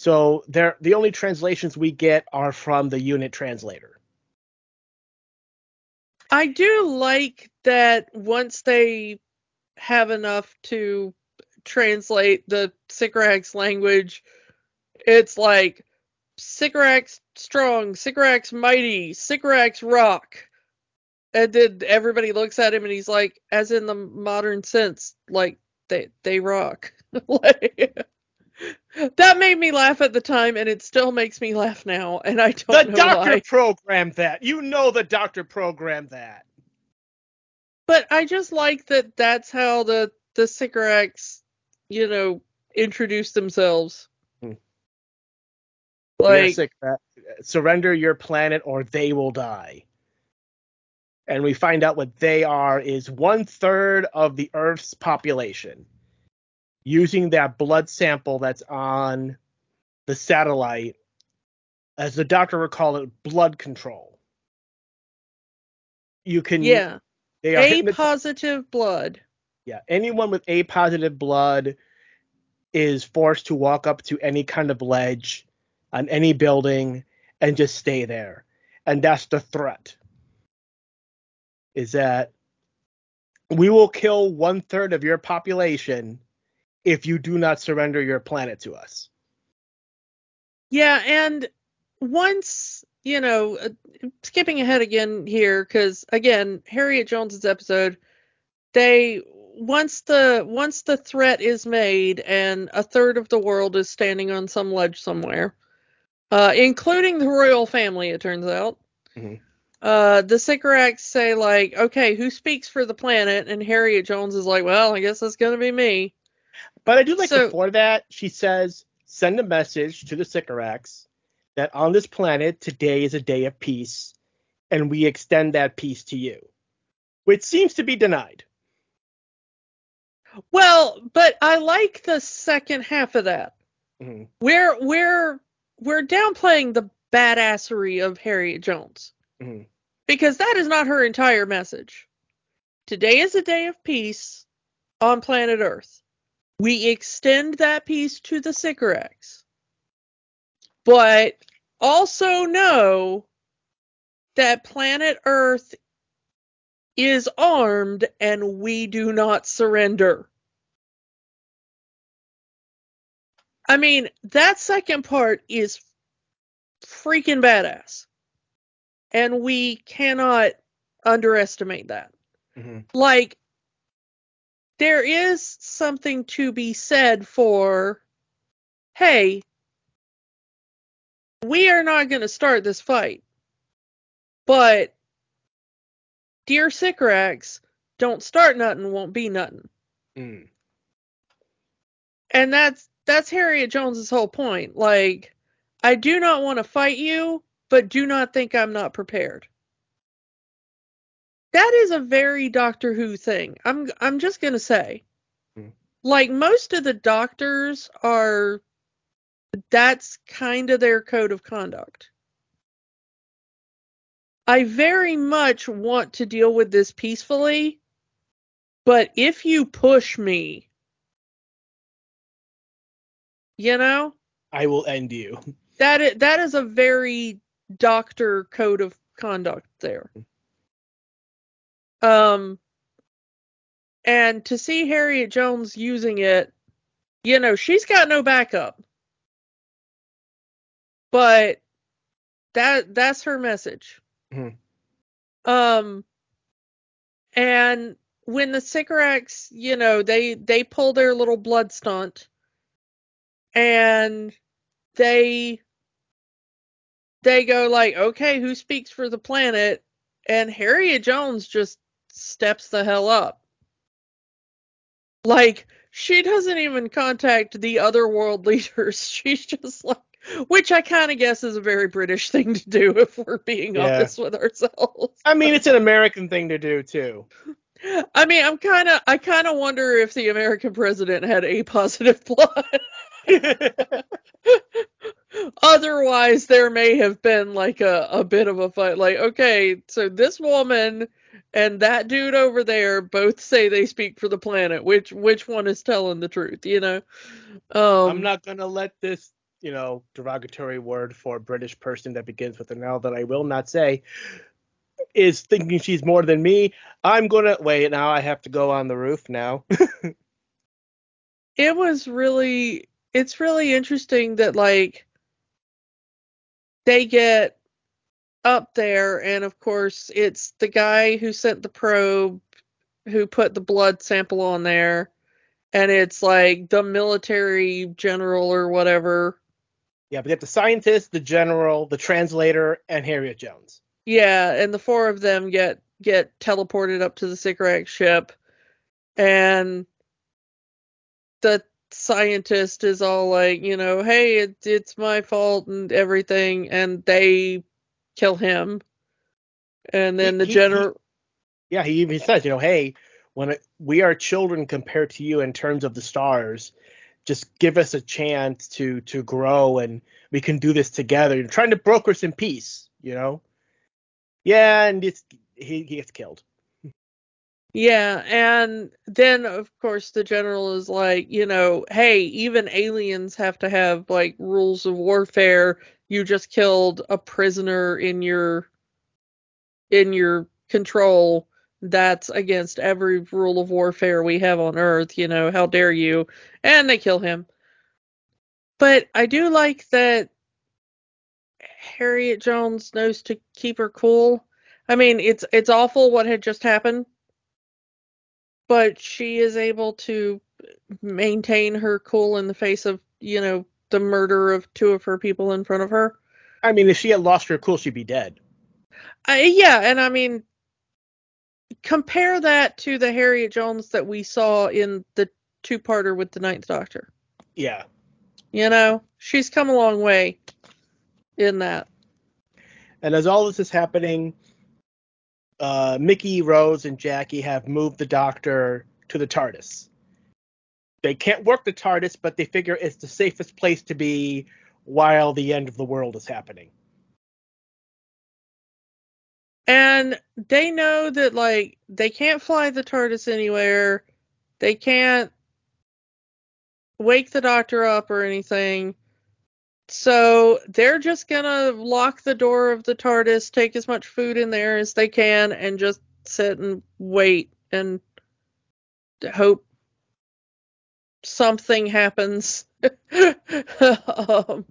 so there, the only translations we get are from the unit translator. I do like that once they have enough to translate the Sycorax language, it's like Sycorax strong, Sycorax mighty, Sycorax rock. And then everybody looks at him and he's like, as in the modern sense, like they they rock. like, that made me laugh at the time, and it still makes me laugh now. And I don't the know doctor why. programmed that. You know the doctor programmed that. but I just like that that's how the the Sycorax, you know, introduce themselves. Hmm. Like Yes, surrender your planet or they will die. And we find out what they are is one third of the Earth's population. Using that blood sample that's on the satellite, as the doctor would call it, blood control. You can yeah, they are A hypnot- positive blood. yeah, anyone with A positive blood is forced to walk up to any kind of ledge on any building and just stay there. And that's the threat. Is that we will kill one third of your population if you do not surrender your planet to us. Yeah, and once you know, uh, skipping ahead again here, because again, Harriet Jones's episode, they once the once the threat is made and a third of the world is standing on some ledge somewhere, uh, including the royal family, it turns out. Mhm. Uh, the Sycorax say like, okay, who speaks for the planet? And Harriet Jones is like, well, I guess that's gonna be me. But I do like So- before that, she says, send a message to the Sycorax that on this planet, today is a day of peace, and we extend that peace to you. Which seems to be denied. Well, but I like the second half of that. Mhm. We're we're we're downplaying the badassery of Harriet Jones Mhm. because that is not her entire message. Today is a day of peace on planet Earth. We extend that peace to the Sycorax. But also know that planet Earth is armed and we do not surrender. I mean, that second part is freaking badass. And we cannot underestimate that. Mhm. Like, there is something to be said for, hey, we are not going to start this fight. But, dear Sycorax, don't start nothing, won't be nothing. Mm. And that's that's Harriet Jones's whole point. Like, I do not want to fight you, but do not think I'm not prepared. That is a very Doctor Who thing. I'm I'm just gonna say. Hmm. Like most of the doctors are that's kind of their code of conduct. I very much want to deal with this peacefully, but if you push me, you know, I will end you. that is, that is a very doctor code of conduct there. Um and to see Harriet Jones using it, you know, she's got no backup. But that that's her message. Mhm. Um and when the Sycorax, you know, they they pull their little blood stunt and they they go like, okay, who speaks for the planet? And Harriet Jones just steps the hell up. Like, she doesn't even contact the other world leaders. She's just like, which I kind of guess is a very British thing to do if we're being Yeah. honest with ourselves. I mean, it's an American thing to do too. I mean, I'm kind of, I kind of wonder if the American president had A positive blood. Otherwise, there may have been like a, a bit of a fight. Like, okay, so this woman and that dude over there both say they speak for the planet. Which which one is telling the truth? You know. Um, I'm not gonna let this, you know, derogatory word for a British person that begins with an L that I will not say is thinking she's more than me. I'm gonna wait now. I have to go on the roof now. it was really it's really interesting that like they get up there and of course it's the guy who sent the probe who put the blood sample on there and it's like the military general or whatever yeah, but you have the scientist, the general, the translator, and Harriet Jones. yeah and the four of them get get teleported up to the Sycorax ship, and the scientist is all like, you know, hey, it, it's my fault and everything, and they kill him. And then He- the general, Yeah, he even says, you know, hey, when it, we are children compared to you in terms of the stars, just give us a chance to to grow and we can do this together. You're trying to broker some peace, you know. Yeah, and it's he, he gets killed. Yeah, and then of course the general is like, you know, hey, even aliens have to have like rules of warfare. You just killed a prisoner in your in your control. That's against every rule of warfare we have on Earth. You know, how dare you? And they kill him. But I do like that Harriet Jones knows to keep her cool. I mean, it's it's awful what had just happened, but she is able to maintain her cool in the face of, you know, the murder of two of her people in front of her. I mean, if she had lost her cool, she'd be dead. I, yeah, and I mean, compare that to the Harriet Jones that we saw in the two-parter with the Ninth Doctor. Yeah. You know, she's come a long way in that. And as all this is happening, uh, Mickey, Rose, and Jackie have moved the doctor to the TARDIS. They can't work the TARDIS, but they figure it's the safest place to be while the end of the world is happening. And they know that like they can't fly the TARDIS anywhere. They can't wake the doctor up or anything. So they're just gonna lock the door of the TARDIS, take as much food in there as they can, and just sit and wait and hope something happens. um,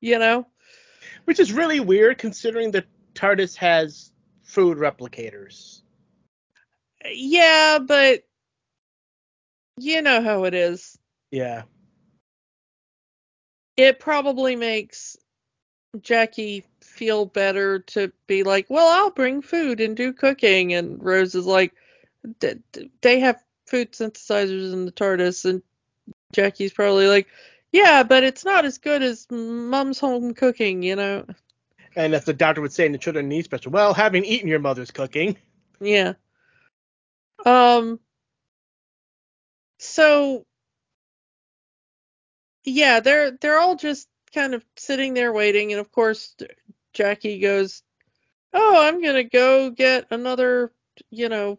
you know? Which is really weird considering the TARDIS has food replicators. Yeah, but you know how it is. Yeah. It probably makes Jackie feel better to be like, well, I'll bring food and do cooking. And Rose is like, "D- d- they have food synthesizers in the TARDIS. And Jackie's probably like, yeah, but it's not as good as mom's home cooking, you know? And as the doctor would say in the children need special, well, having eaten your mother's cooking. Yeah. Um so yeah, they're they're all just kind of sitting there waiting and of course Jackie goes, "Oh, I'm going to go get another, you know,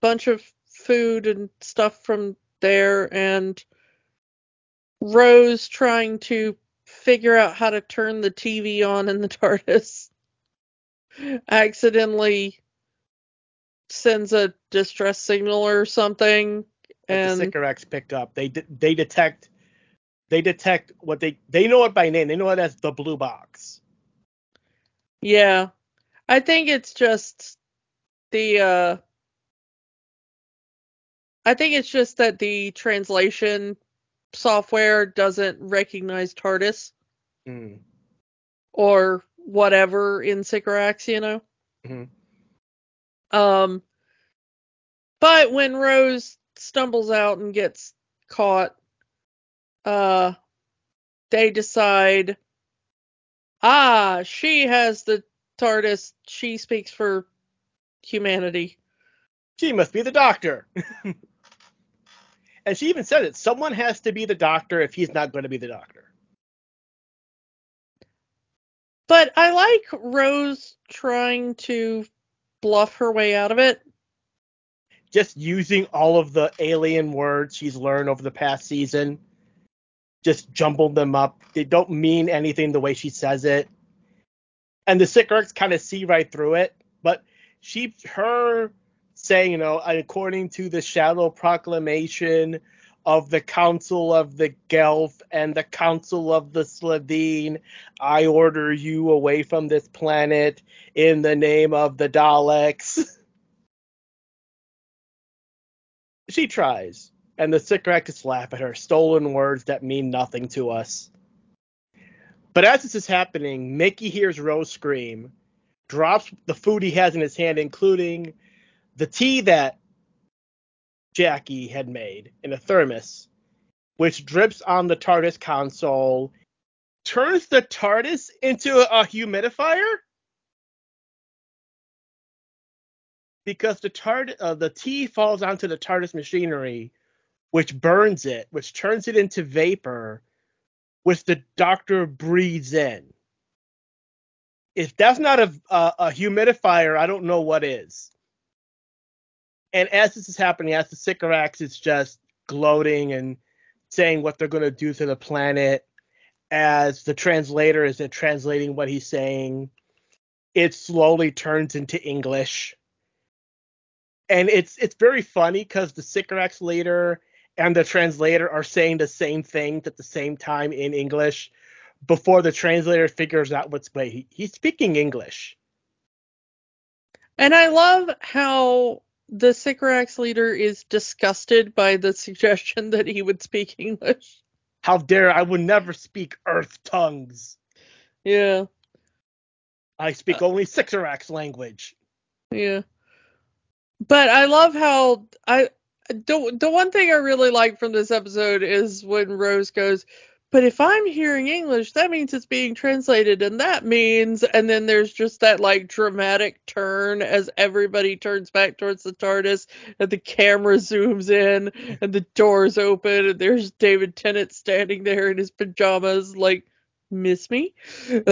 bunch of food and stuff from there and Rose trying to figure out how to turn the TV on in the TARDIS accidentally sends a distress signal or something and the Sycorax picked up. They de- they detect they detect what they they know it by name. They know it as the blue box. yeah i think it's just the uh i think it's just that the translation software doesn't recognize tardis Mm. or whatever in sycorax you know Mhm. um but when rose stumbles out and gets caught uh they decide ah she has the tardis she speaks for humanity She must be the doctor. and she even said it. Someone has to be the doctor if he's not going to be the doctor. but i like rose trying to bluff her way out of it Just using all of the alien words she's learned over the past season, just jumbled them up. They don't mean anything the way she says it. And the sick Sycorax kind of see right through it. But she, her saying, you know, according to the Shadow Proclamation of the Council of the Gelth and the Council of the Slitheen, I order you away from this planet in the name of the Daleks. she tries, and the sick Sycorax laugh at her stolen words that mean nothing to us. But as this is happening, Mickey hears Rose scream, drops the food he has in his hand, including the tea that Jackie had made in a thermos, which drips on the TARDIS console, turns the TARDIS into a humidifier. Because the tard uh, the tea falls onto the TARDIS machinery, which burns it, which turns it into vapor, which the Doctor breathes in. If that's not a, a, a humidifier, I don't know what is. And as this is happening, as the Sycorax is just gloating and saying what they're going to do to the planet, as the translator is translating what he's saying, it slowly turns into English. And it's it's very funny because the Sycorax leader and the translator are saying the same thing at the same time in English before the translator figures out what's wait he, he's speaking English. And I love how the Sycorax leader is disgusted by the suggestion that he would speak English. How dare I would never speak Earth tongues. Yeah. I speak uh, only Sycorax language. Yeah. But I love how I the the one thing I really like from this episode is when Rose goes, but if I'm hearing English, that means it's being translated, and that means, and then there's just that like dramatic turn as everybody turns back towards the TARDIS, and the camera zooms in, and the doors open, and there's David Tennant standing there in his pajamas, like, miss me. and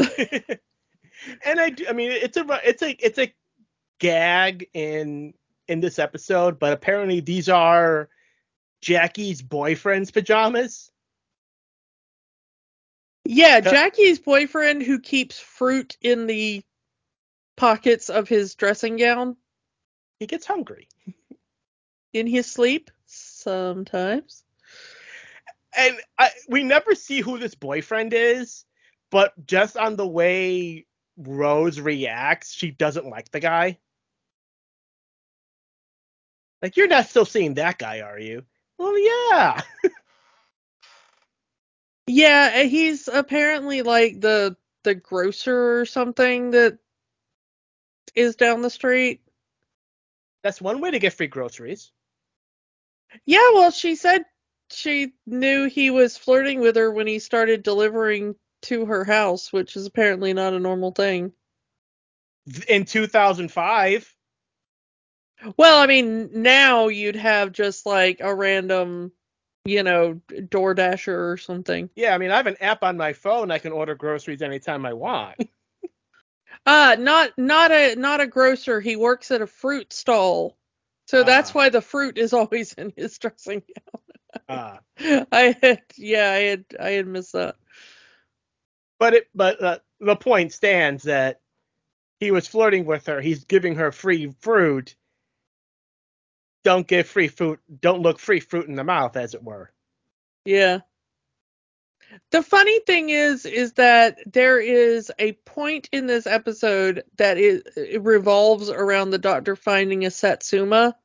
I, do, I mean, it's a, it's a, it's a gag in in this episode, but apparently these are Jackie's boyfriend's pajamas. Yeah, Jackie's boyfriend who keeps fruit in the pockets of his dressing gown. He gets hungry. In his sleep, sometimes. And I, we never see who this boyfriend is, but just on the way Rose reacts, she doesn't like the guy. Like, you're not still seeing that guy, are you? Well, yeah. yeah, he's apparently like the the grocer or something that is down the street. That's one way to get free groceries. Yeah, well, she said she knew he was flirting with her when he started delivering to her house, which is apparently not a normal thing. In 2005. Well, I mean, now you'd have just like a random, you know, DoorDasher or something. Yeah, I mean, I have an app on my phone. I can order groceries anytime I want. uh, not not a not a grocer. He works at a fruit stall, so uh, that's why the fruit is always in his dressing gown. uh, I had yeah, I had I had missed that. But it but uh, the point stands that he was flirting with her. He's giving her free fruit don't give free fruit don't look free fruit in the mouth as it were. Yeah. The funny thing is is that there is a point in this episode that is, it revolves around the doctor finding a satsuma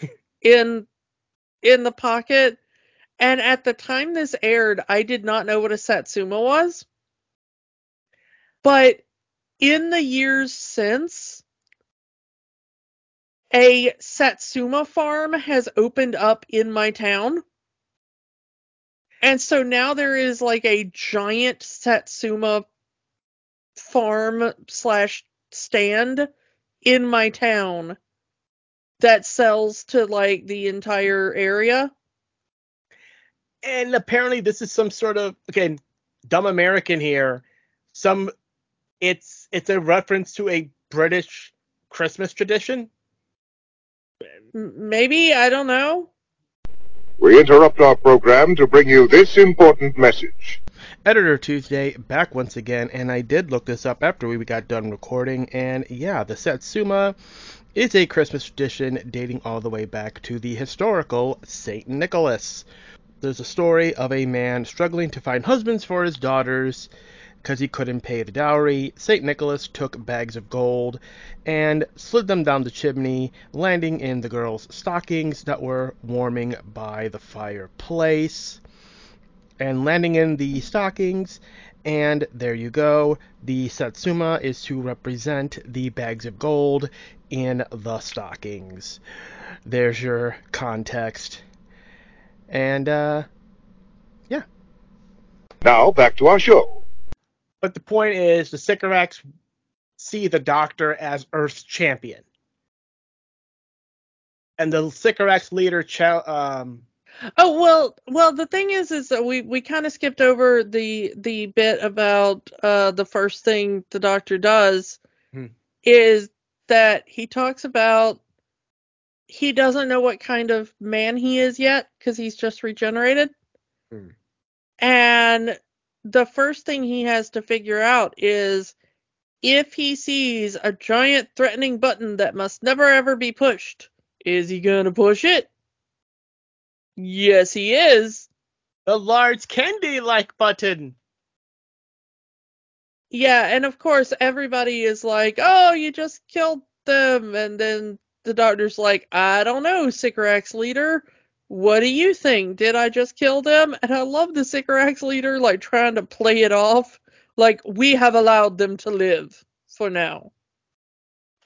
in in the pocket. And at the time this aired i did not know what a satsuma was. But in the years since a Satsuma farm has opened up in my town. And so now there is like a giant Satsuma farm slash stand in my town that sells to like the entire area. And apparently this is some sort of again, dumb American here. Some it's it's a reference to a British Christmas tradition. Maybe, I don't know. We interrupt our program to bring you this important message. Editor Tuesday back once again, and I did look this up after we got done recording, and yeah, the Satsuma is a Christmas tradition dating all the way back to the historical St. Nicholas. There's a story of a man struggling to find husbands for his daughters because he couldn't pay the dowry, St. Nicholas took bags of gold and slid them down the chimney, landing in the girls' stockings that were warming by the fireplace. And landing in the stockings, And there you go. The Satsuma is to represent the bags of gold in the stockings. There's your context. And, uh, yeah. Now, back to our show. But the point is, the Sycorax see the Doctor as Earth's champion. And the Sycorax leader, um, Oh well, well the thing is, is that we we kind of skipped over the the bit about uh the first thing the doctor does hmm. is that he talks about he doesn't know what kind of man he is yet because he's just regenerated, hmm. and the first thing he has to figure out is if he sees a giant threatening button that must never ever be pushed, is he gonna push it? Yes, he is. The large candy like button. Yeah, and of course everybody is like, "Oh, you just killed them," and then the doctor's like, "I don't know, Sycorax leader. What do you think? Did I just kill them?" And I love the Sycorax leader like trying to play it off like we have allowed them to live for now.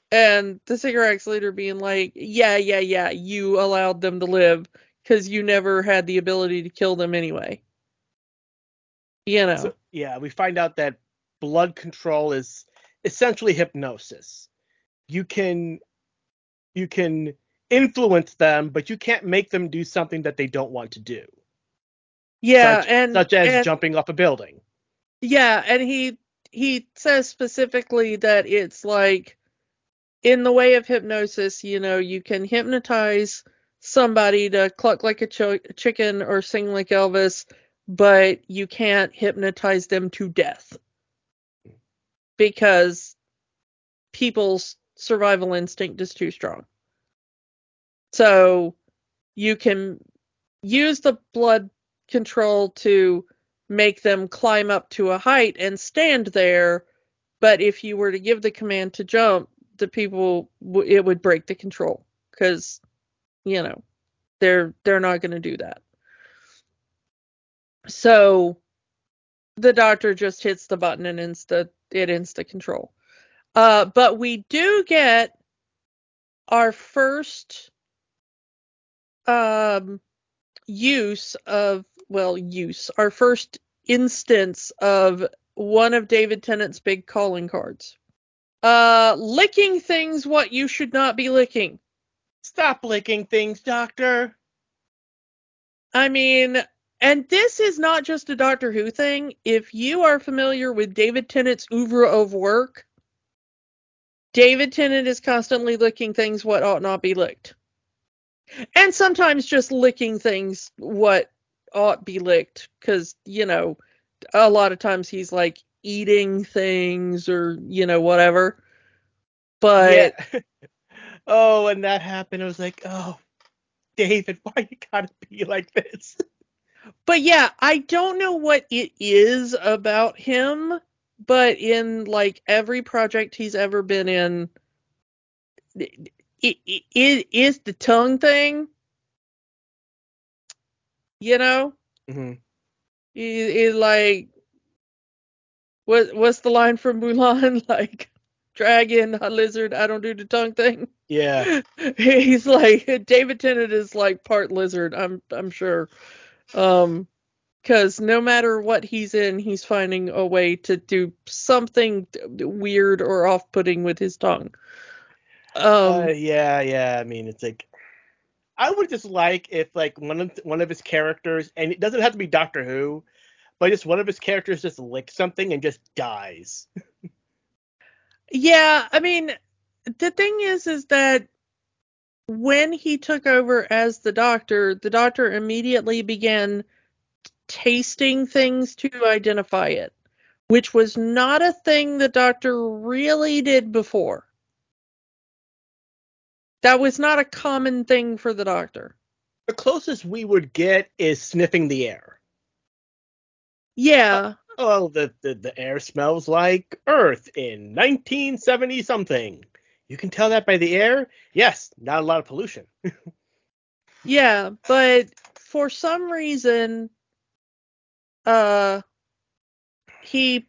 And the Sycorax leader being like, "Yeah, yeah, yeah, you allowed them to live because you never had the ability to kill them anyway. You know. So, yeah, we find out that blood control is essentially hypnosis. You can you can influence them, but you can't make them do something that they don't want to do. Yeah, such, and such as and, jumping off a building. Yeah, and he he says specifically that it's like in the way of hypnosis, you know, you can hypnotize somebody to cluck like a ch- chicken or sing like Elvis, but you can't hypnotize them to death because people's survival instinct is too strong. So you can use the blood control to make them climb up to a height and stand there, but if you were to give the command to jump, the people it would break the control because you know, they're they're not going to do that. So the doctor just hits the button and insta it insta control. Uh, but we do get our first um, use of well use our first instance of one of David Tennant's big calling cards. Uh, licking things what you should not be licking. Stop licking things, Doctor. I mean, and this is not just a Doctor Who thing. If you are familiar with David Tennant's oeuvre of work, David Tennant is constantly licking things what ought not be licked. And sometimes just licking things what ought be licked because, you know, a lot of times he's like eating things or, you know, whatever. But yeah. oh, when that happened, I was like, oh, David, why you gotta be like this? But yeah, I don't know what it is about him, but in like every project he's ever been in, it, it, it is the tongue thing. You know? Mm-hmm. It, it like what what's the line from Mulan? Like dragon, a lizard, I don't do the tongue thing. Yeah. He's like David Tennant is like part lizard, I'm I'm sure. Um cuz no matter what he's in, he's finding a way to do something weird or off-putting with his tongue. Um uh, yeah, yeah, I mean it's like I would just like if like one of one of his characters and it doesn't have to be Doctor Who, but just one of his characters just licks something and just dies. Yeah, I mean, the thing is, is that when he took over as the doctor, the doctor immediately began tasting things to identify it, which was not a thing the doctor really did before. That was not a common thing for the doctor. The closest we would get is sniffing the air. Yeah oh, the, the, the air smells like Earth in 1970 something. You can tell that by the air. Yes, not a lot of pollution. yeah, but for some reason, uh, he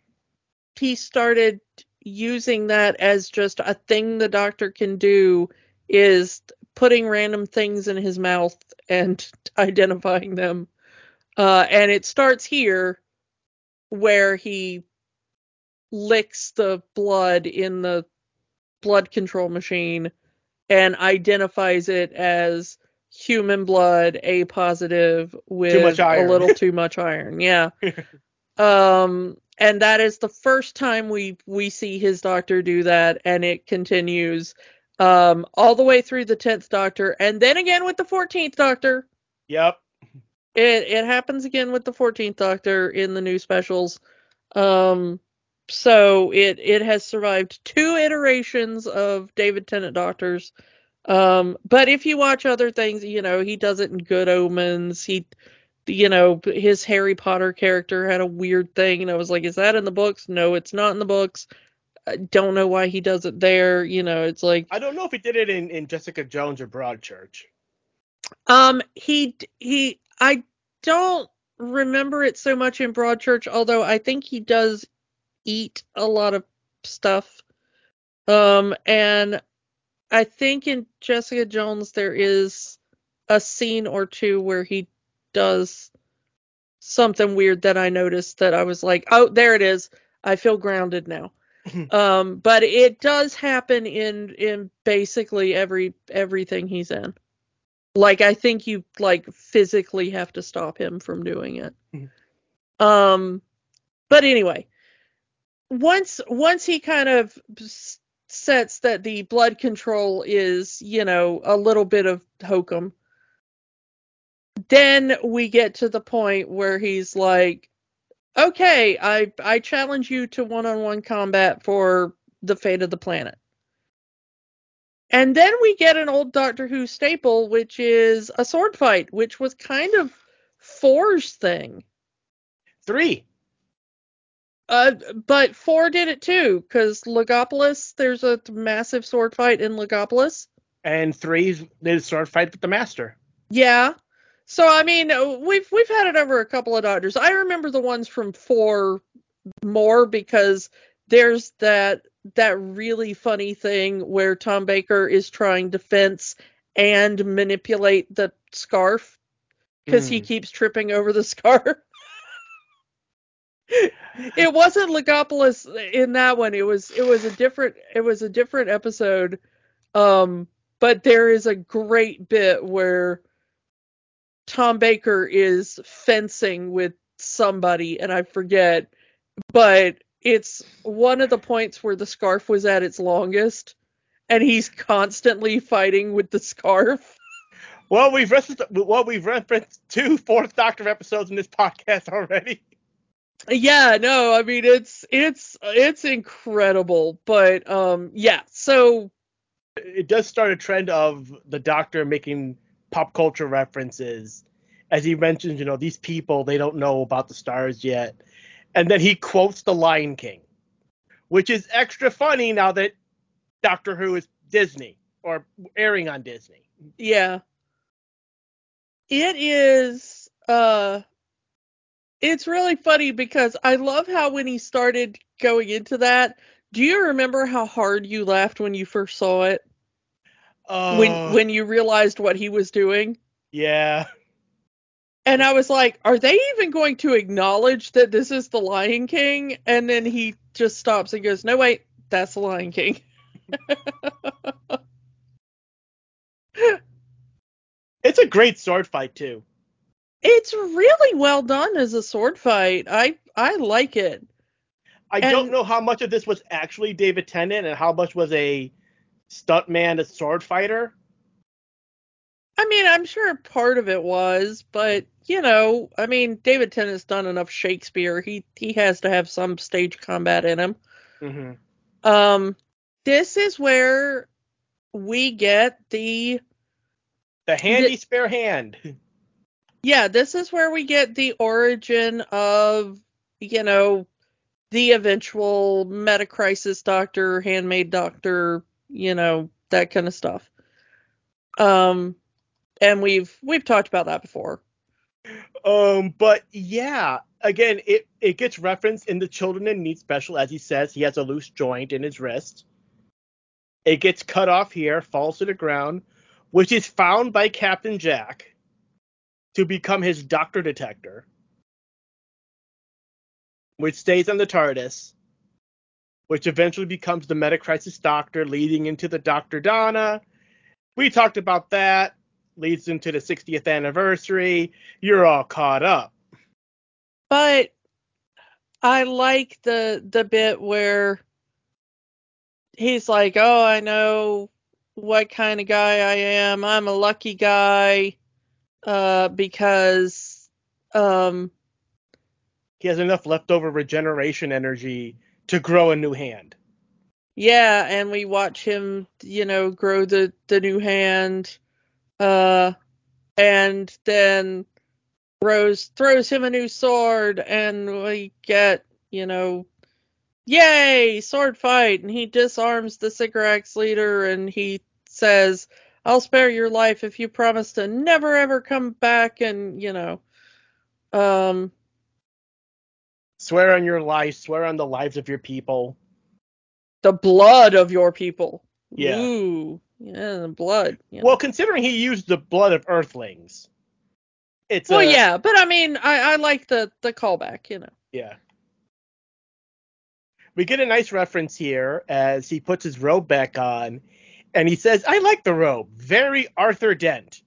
he started using that as just a thing the doctor can do is putting random things in his mouth and identifying them. Uh, and it starts here where he licks the blood in the blood control machine and identifies it as human blood A positive with a little too much iron. Yeah. um and that is the first time we we see his doctor do that and it continues um all the way through the 10th doctor and then again with the 14th doctor. Yep. It it happens again with the 14th doctor in the new specials. Um so it it has survived two iterations of David Tennant doctors. Um, but if you watch other things, you know, he does it in Good Omens. He, you know, his Harry Potter character had a weird thing, and I was like, is that in the books? No, it's not in the books. I don't know why he does it there. You know, it's like I don't know if he did it in, in Jessica Jones or Broadchurch. Um, he he, I don't remember it so much in Broadchurch, although I think he does eat a lot of stuff. Um, and I think in Jessica Jones there is a scene or two where he does something weird that I noticed that I was like, oh, there it is. I feel grounded now. Um, but it does happen in in basically every everything he's in. Like I think you like physically have to stop him from doing it. Mm-hmm. Um, but anyway, once once he kind of sets that the blood control is, you know, a little bit of hokum. Then we get to the point where he's like, "Okay, I I challenge you to one-on-one combat for the fate of the planet." And then we get an old Doctor Who staple, which is a sword fight, which was kind of Four's thing. Three. Uh, but four did it too, because Logopolis, there's a massive sword fight in Logopolis. And three did a sword fight with the Master. Yeah. So I mean, we've we've had it over a couple of Doctors. I remember the ones from four more because there's that that really funny thing where Tom Baker is trying to fence and manipulate the scarf because mm. he hmm. keeps tripping over the scarf it wasn't Logopolis in that one. It was it was a different it was a different episode. Um, but there is a great bit where Tom Baker is fencing with somebody, and I forget, but it's one of the points where the scarf was at its longest, and he's constantly fighting with the scarf. Well, we've referenced well, we've referenced two Fourth Doctor episodes in this podcast already. Yeah, no, I mean it's it's it's incredible, but um yeah, so it does start a trend of the doctor making pop culture references. As he mentions, you know, these people they don't know about the stars yet. And then he quotes The Lion King, which is extra funny now that Doctor Who is Disney or airing on Disney. Yeah. It is uh it's really funny because I love how when he started going into that, do you remember how hard you laughed when you first saw it? Uh, when when you realized what he was doing? Yeah. And I was like, are they even going to acknowledge that this is the Lion King? And then he just stops and goes, "No wait, that's the Lion King." it's a great sword fight too. It's really well done as a sword fight. I I like it. I and, don't know how much of this was actually David Tennant and how much was a stuntman, a sword fighter. I mean, I'm sure part of it was, but you know, I mean, David Tennant's done enough Shakespeare. He he has to have some stage combat in him. Mm-hmm. Um, this is where we get the the handy spare hand. yeah, this is where we get the origin of, you know, the eventual meta crisis doctor, handmade doctor, you know, that kind of stuff. Um and we've we've talked about that before. Um, but yeah, again, it it gets referenced in the Children in Need special, as he says he has a loose joint in his wrist. It gets cut off here, falls to the ground, which is found by Captain Jack to become his doctor detector, which stays on the TARDIS, which eventually becomes the Metacrisis Doctor, leading into the Doctor Donna. We talked about that. Leads into the 60th anniversary. You're all caught up. But I like the the bit where he's like, "Oh, I know what kind of guy I am. I'm a lucky guy uh, because um, he has enough leftover regeneration energy to grow a new hand. Yeah, and we watch him, you know, grow the the new hand, uh, and then Rose throws him a new sword, and we get, you know, yay, sword fight, and he disarms the Sycorax leader, and he says, I'll spare your life if you promise to never ever come back and, you know, um swear on your life, swear on the lives of your people. The blood of your people. Yeah. Ooh. Yeah, the blood. Yeah. Well, considering he used the blood of earthlings. It's Well, a, yeah, but I mean, I I like the the callback, you know. Yeah. We get a nice reference here as he puts his robe back on and he says, I like the robe. Very Arthur Dent.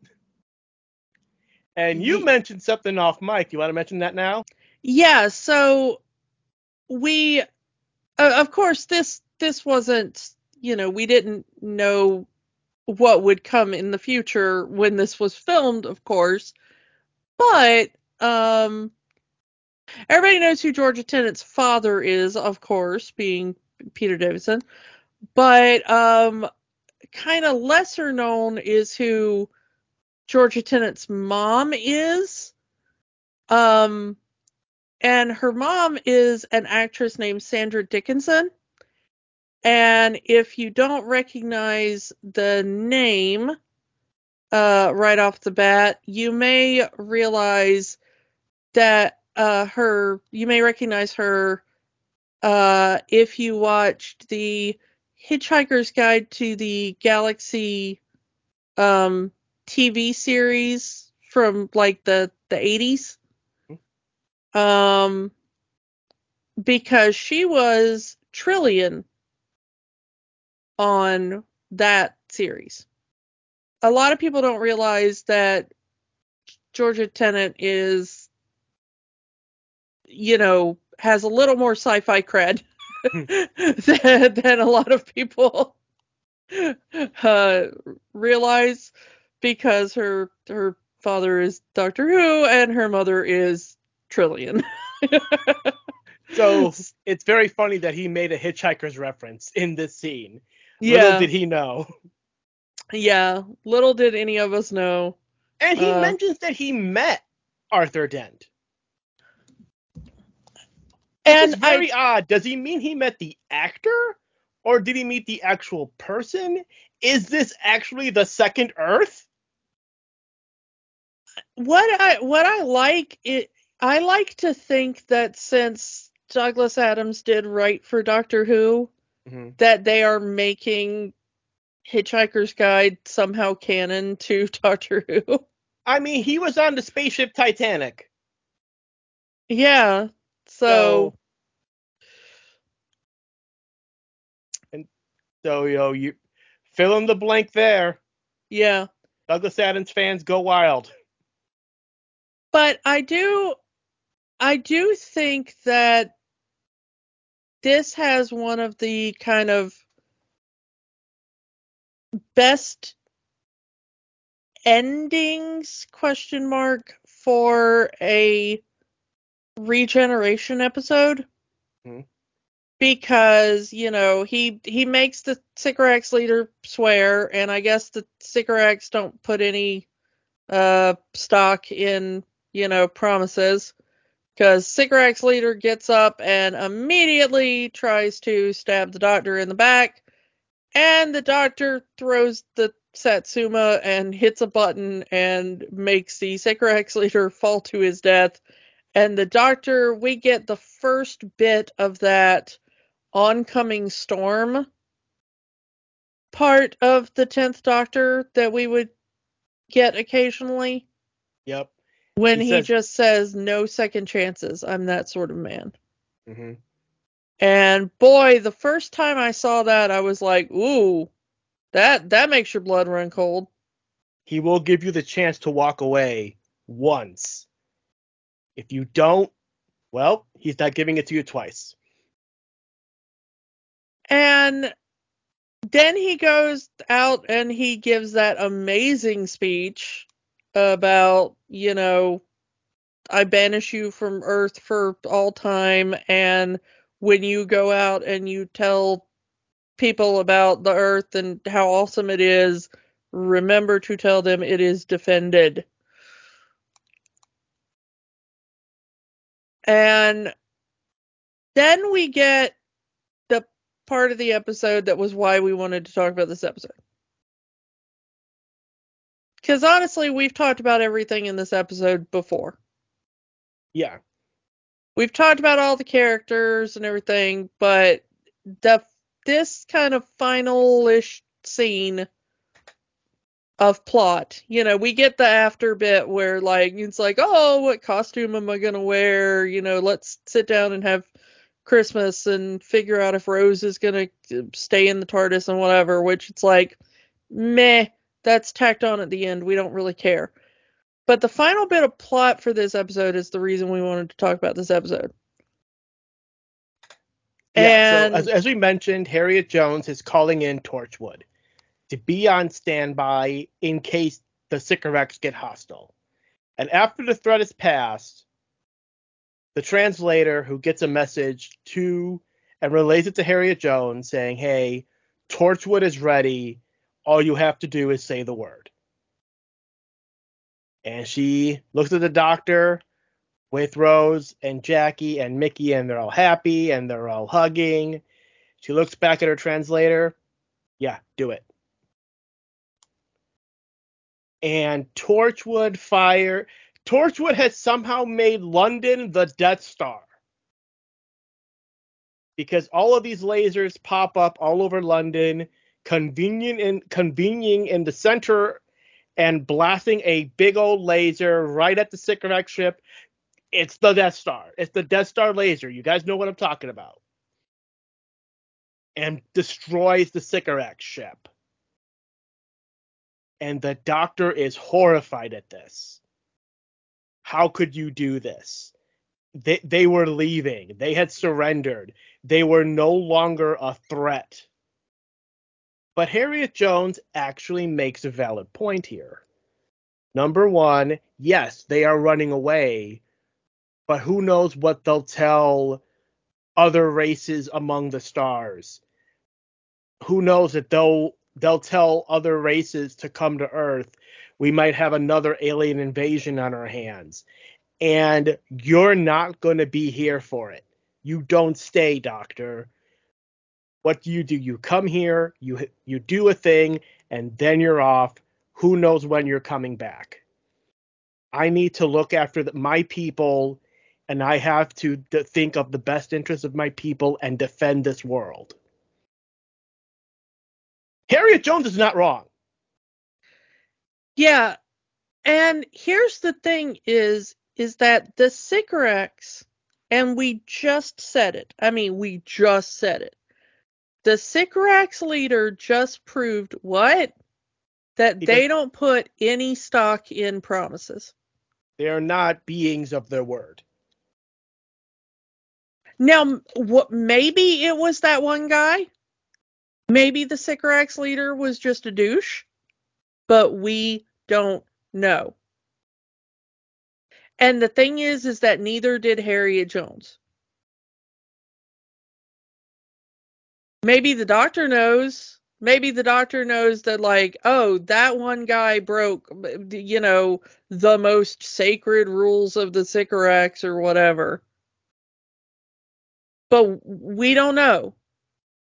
And you mentioned something off mic. You want to mention that now? Yeah, so we uh, of course this this wasn't, you know, we didn't know what would come in the future when this was filmed, of course. But um everybody knows who Georgia Tennant's father is, of course, being Peter Davison. But um kind of lesser known is who Georgia Tennant's mom is. Um, and her mom is an actress named Sandra Dickinson. And if you don't recognize the name uh, right off the bat, you may realize that uh, her, you may recognize her uh, if you watched the Hitchhiker's Guide to the Galaxy um, TV series from like the the 80s. Um, because she was Trillian on that series. A lot of people don't realize that Georgia Tennant is, you know, has a little more sci-fi cred than, than a lot of people uh, realize because her her father is Doctor Who and her mother is Trillian. so it's very funny that he made a hitchhiker's reference in this scene. Yeah. Little did he know. Yeah, little did any of us know. And he uh, mentions that he met Arthur Dent. And it's very I, odd. Does he mean he met the actor, or did he meet the actual person? Is this actually the second Earth? What I what I like it I like to think that since Douglas Adams did write for Doctor Who, mm-hmm. that they are making Hitchhiker's Guide somehow canon to Doctor Who. I mean, he was on the spaceship Titanic. Yeah. So, so So you know, you fill in the blank there. Yeah. Douglas Adams fans go wild. But I do I do think that this has one of the kind of best endings question mark for a regeneration episode. Mm-hmm because you know he he makes the Sycorax leader swear, and I guess the Sycorax don't put any uh stock in you know promises because Sycorax leader gets up and immediately tries to stab the doctor in the back, and the doctor throws the Satsuma and hits a button and makes the Sycorax leader fall to his death. And the doctor, we get the first bit of that oncoming storm part of the 10th Doctor that we would get occasionally. Yep. When he, he says, just says, no second chances. I'm that sort of man. Mm-hmm. And boy, the first time I saw that, I was like, ooh, that that makes your blood run cold. He will give you the chance to walk away once. If you don't, well, he's not giving it to you twice. And then he goes out and he gives that amazing speech about, you know, I banish you from Earth for all time. And when you go out and you tell people about the Earth and how awesome it is, remember to tell them it is defended. And then we get the part of the episode that was why we wanted to talk about this episode. Because honestly, we've talked about everything in this episode before. Yeah. We've talked about all the characters and everything, but the this kind of final-ish scene of plot. You know, we get the after bit where like it's like, oh, what costume am I gonna wear? You know, let's sit down and have Christmas and figure out if Rose is gonna uh, stay in the TARDIS and whatever. Which it's like, meh, that's tacked on at the end. We don't really care. But the final bit of plot for this episode is the reason we wanted to talk about this episode. Yeah, and so as, as we mentioned, Harriet Jones is calling in Torchwood to be on standby in case the Sycorax get hostile. And after the threat is passed, the translator who gets a message to and relays it to Harriet Jones saying, Hey, Torchwood is ready. All you have to do is say the word. And she looks at the doctor with Rose and Jackie and Mickey, and they're all happy and they're all hugging. She looks back at her translator. Yeah, do it and Torchwood fire. Torchwood has somehow made London the Death Star. Because all of these lasers pop up all over London, convenient in convening in the center and blasting a big old laser right at the Sycorax ship. It's the Death Star. It's the Death Star laser. You guys know what I'm talking about. And destroys the Sycorax ship and the doctor is horrified at this. How could you do this? They, they were leaving. They had surrendered. They were no longer a threat. But Harriet Jones actually makes a valid point here. Number one, yes, they are running away, but who knows what they'll tell other races among the stars? Who knows that they'll they'll tell other races to come to Earth. We might have another alien invasion on our hands. And you're not going to be here for it. You don't stay, Doctor. What do you do? You come here, you you do a thing, and then you're off. Who knows when you're coming back? I need to look after the, my people, and I have to think of the best interests of my people and defend this world. Harriet Jones is not wrong. Yeah. And here's the thing is is that the Sycorax and we just said it. I mean, we just said it. The Sycorax leader just proved what? That he they don't put any stock in promises. They are not beings of their word. Now, what maybe it was that one guy Maybe the Sycorax leader was just a douche, but we don't know. And the thing is, is that neither did Harriet Jones. Maybe the doctor knows. Maybe the doctor knows that, like, oh, that one guy broke, you know, the most sacred rules of the Sycorax or whatever. But we don't know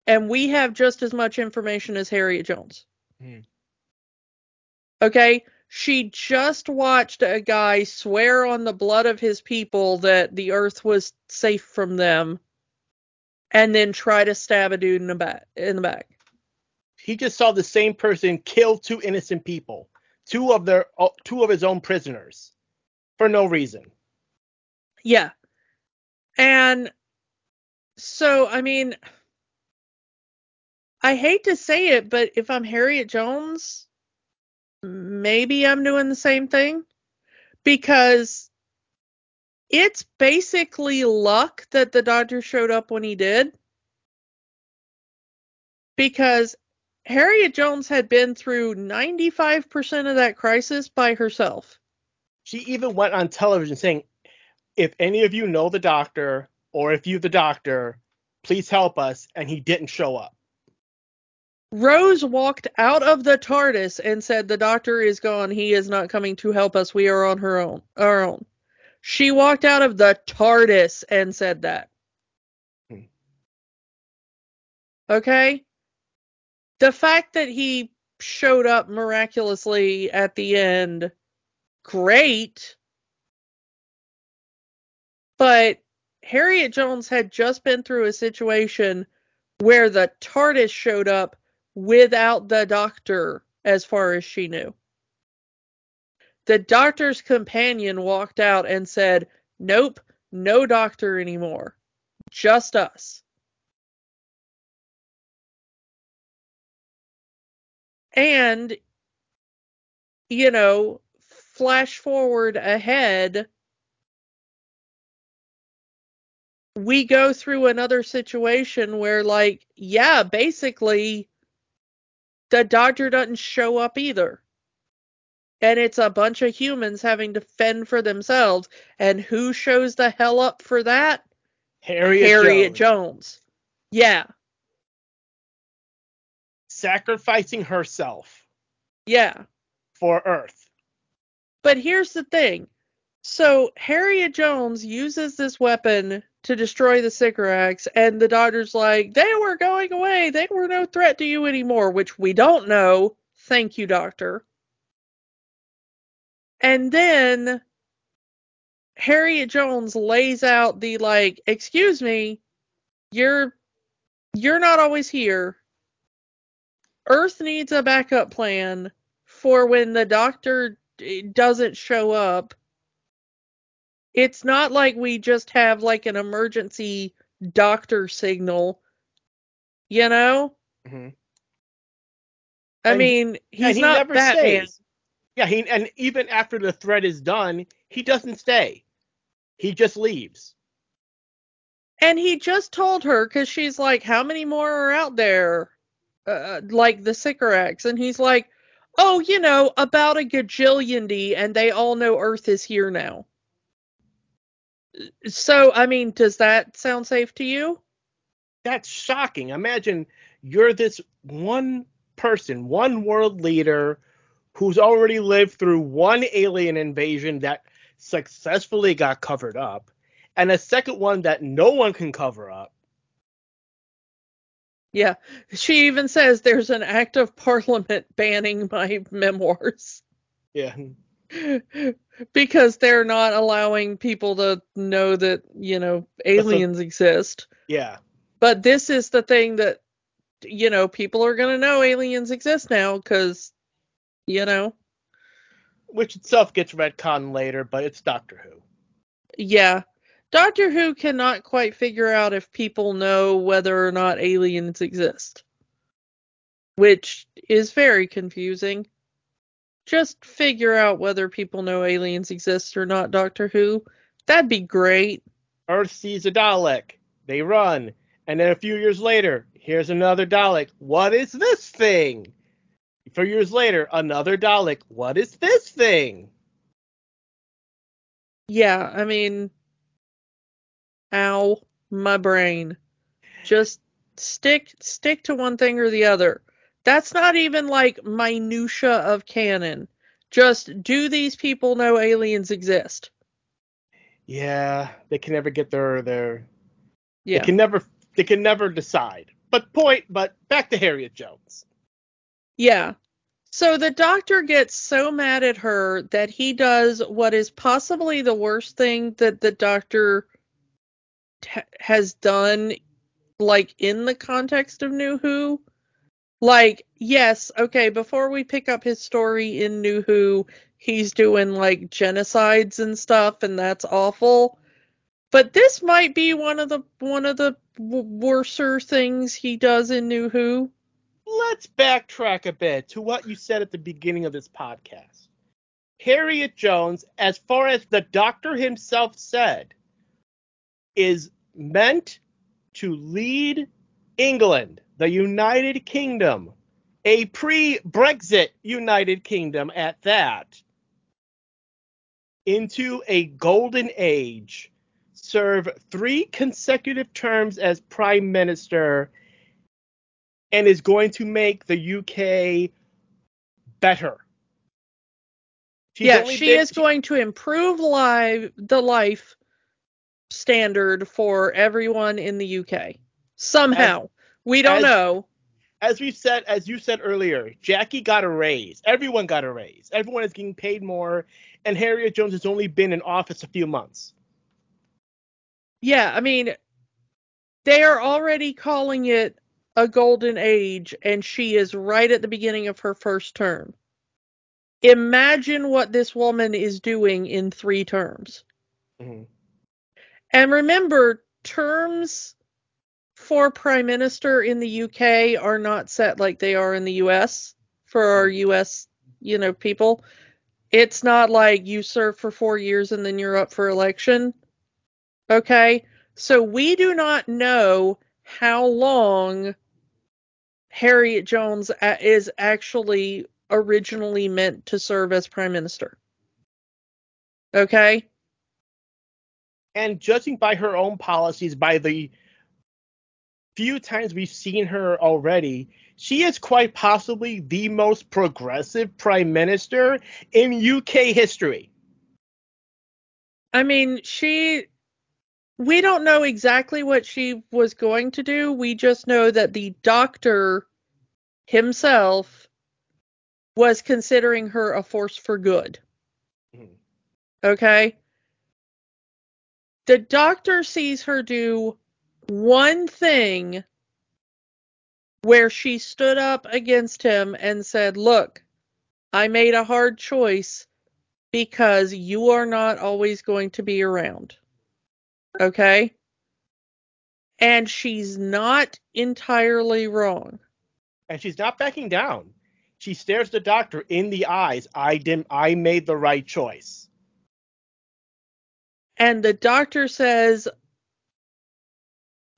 and we have just as much information as Harriet Jones. Mm. Okay? She just watched a guy swear on the blood of his people that the earth was safe from them and then try to stab a dude in the back in the back. He just saw the same person kill two innocent people, two of their uh, two of his own prisoners for no reason. Yeah. And so I mean I hate to say it, but if I'm Harriet Jones, maybe I'm doing the same thing because it's basically luck that the doctor showed up when he did. Because Harriet Jones had been through 95% of that crisis by herself. She even went on television saying, if any of you know the doctor or if you the doctor, please help us. And he didn't show up. Rose walked out of the TARDIS and said, The doctor is gone. He is not coming to help us. We are on her own our own. She walked out of the TARDIS and said that. Hmm. Okay? The fact that he showed up miraculously at the end, great. But Harriet Jones had just been through a situation where the TARDIS showed up without the doctor, as far as she knew. The doctor's companion walked out and said, Nope, no doctor anymore. Just us. And, you know, flash forward ahead, we go through another situation where, like, yeah, basically, the doctor doesn't show up either. And it's a bunch of humans having to fend for themselves. And who shows the hell up for that? Harriet, Harriet Jones. Jones. Yeah. Sacrificing herself. Yeah. For Earth. But here's the thing. So Harriet Jones uses this weapon to destroy the Sycorax, and the Doctor's like, they were going away. They were no threat to you anymore, which we don't know. Thank you, Doctor. And then Harriet Jones lays out the like, excuse me, you're you're not always here. Earth needs a backup plan for when the doctor doesn't show up it's not like we just have like an emergency doctor signal, you know? Mm-hmm. I and, mean, he's he not Batman. Stays. Yeah, he and even after the threat is done, he doesn't stay. He just leaves. And he just told her because she's like, "How many more are out there?" Uh, like the Sycorax, and he's like, "Oh, you know, about a gajillion D, and they all know Earth is here now." So, I mean, does that sound safe to you? That's shocking. Imagine you're this one person, one world leader who's already lived through one alien invasion that successfully got covered up, and a second one that no one can cover up. Yeah, she even says there's an act of parliament banning my memoirs. Yeah. because they're not allowing people to know that you know aliens a, exist. Yeah. But this is the thing that you know people are gonna know aliens exist now because you know. Which itself gets retconned later, but it's Doctor Who. Yeah. Doctor Who cannot quite figure out if people know whether or not aliens exist. Which is very confusing just figure out whether people know aliens exist or not, Doctor Who. That'd be great. Earth sees a Dalek. They run. And then a few years later, here's another Dalek. What is this thing? Few years later, another Dalek. What is this thing? Yeah, I mean, ow, my brain. Just stick stick to one thing or the other. That's not even like minutia of canon. Just do these people know aliens exist? Yeah, they can never get their their yeah. They can never they can never decide. But point but back to Harriet Jones. Yeah. So the doctor gets so mad at her that he does what is possibly the worst thing that the doctor t- has done, like in the context of New Who. Like, yes, okay, before we pick up his story in New Who, he's doing like genocides and stuff, and that's awful. But this might be one of the one of the w- worser things he does in New Who let's backtrack a bit to what you said at the beginning of this podcast. Harriet Jones, as far as the doctor himself said, is meant to lead England, the United Kingdom, a pre Brexit United Kingdom at that, into a golden age, serve three consecutive terms as Prime Minister, and is going to make the UK better. She's yeah, she been, is going to improve live the life standard for everyone in the UK somehow. As, we don't as, know. As we said, as you said earlier, Jackie got a raise. Everyone got a raise. Everyone is getting paid more, and Harriet Jones has only been in office a few months. Yeah, I mean, they are already calling it a golden age and she is right at the beginning of her first term. Imagine what this woman is doing in three terms. Mm-hmm. And remember, terms for prime minister in the UK are not set like they are in the US for our US, mm-hmm. you know, people. It's not like you serve for 4 years and then you're up for election. Okay? So we do not know how long Harriet Jones uh, is actually originally meant to serve as prime minister. Okay? And judging by her own policies, by the few times we've seen her already, she is quite possibly the most progressive prime minister in UK history. I mean, she we don't know exactly what she was going to do. We just know that the doctor himself was considering her a force for good. Mm-hmm. Okay? The doctor sees her do one thing where she stood up against him and said, Look, I made a hard choice because you are not always going to be around. Okay? And she's not entirely wrong. And she's not backing down. She stares the doctor in the eyes. I didn't I made the right choice. And the doctor says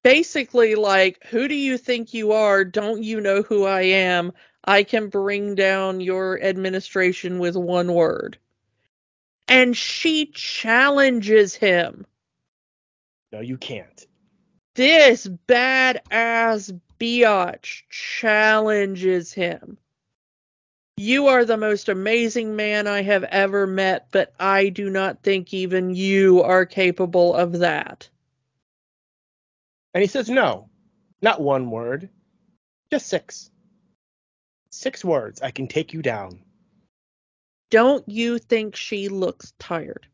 basically like, who do you think you are? Don't you know who I am? I can bring down your administration with one word. And she challenges him. No, you can't. This badass biatch challenges him. You are the most amazing man I have ever met, but I do not think even you are capable of that. And he says, No, not one word, just six. Six words. I can take you down. Don't you think she looks tired?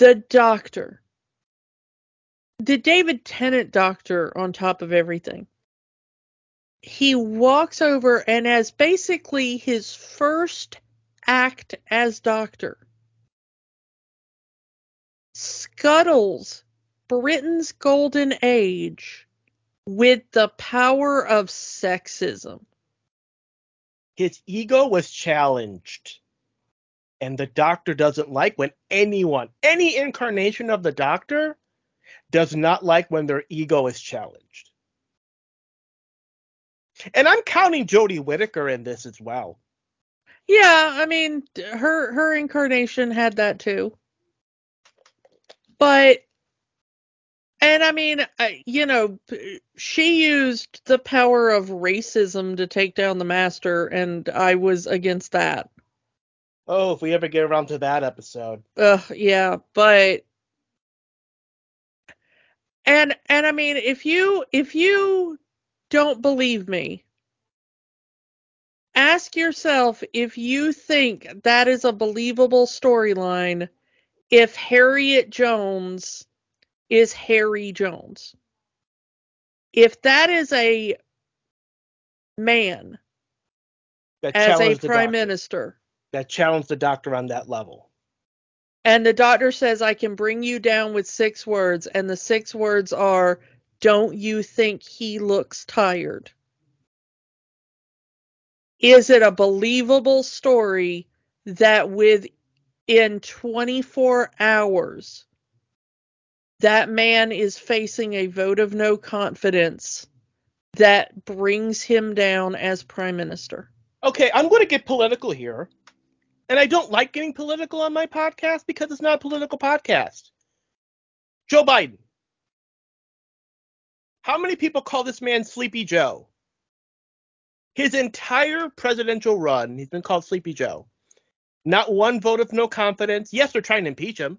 The doctor. The David Tennant doctor on top of everything. He walks over and as basically his first act as doctor scuttles Britain's golden age with the power of sexism. His ego was challenged and the doctor doesn't like when anyone, any incarnation of the doctor, does not like when their ego is challenged. And I'm counting Jodie Whittaker in this as well. Yeah, I mean, her her incarnation had that too. But and I mean, you know, she used the power of racism to take down the master and I was against that. Oh, if we ever get around to that episode. Uh, yeah, but and and I mean, if you if you don't believe me, ask yourself if you think that is a believable storyline if Harriet Jones is Harry Jones. If that is a man as a prime doctor. minister That challenged the doctor on that level. and the doctor says I can bring you down with six words and the six words are don't you think he looks tired? Is it a believable story that within 24 hours that man is facing a vote of no confidence that brings him down as prime minister? Okay, I'm going to get political here. And I don't like getting political on my podcast because it's not a political podcast. Joe Biden. How many people call this man Sleepy Joe? His entire presidential run, he's been called Sleepy Joe. Not one vote of no confidence. Yes, they're trying to impeach him.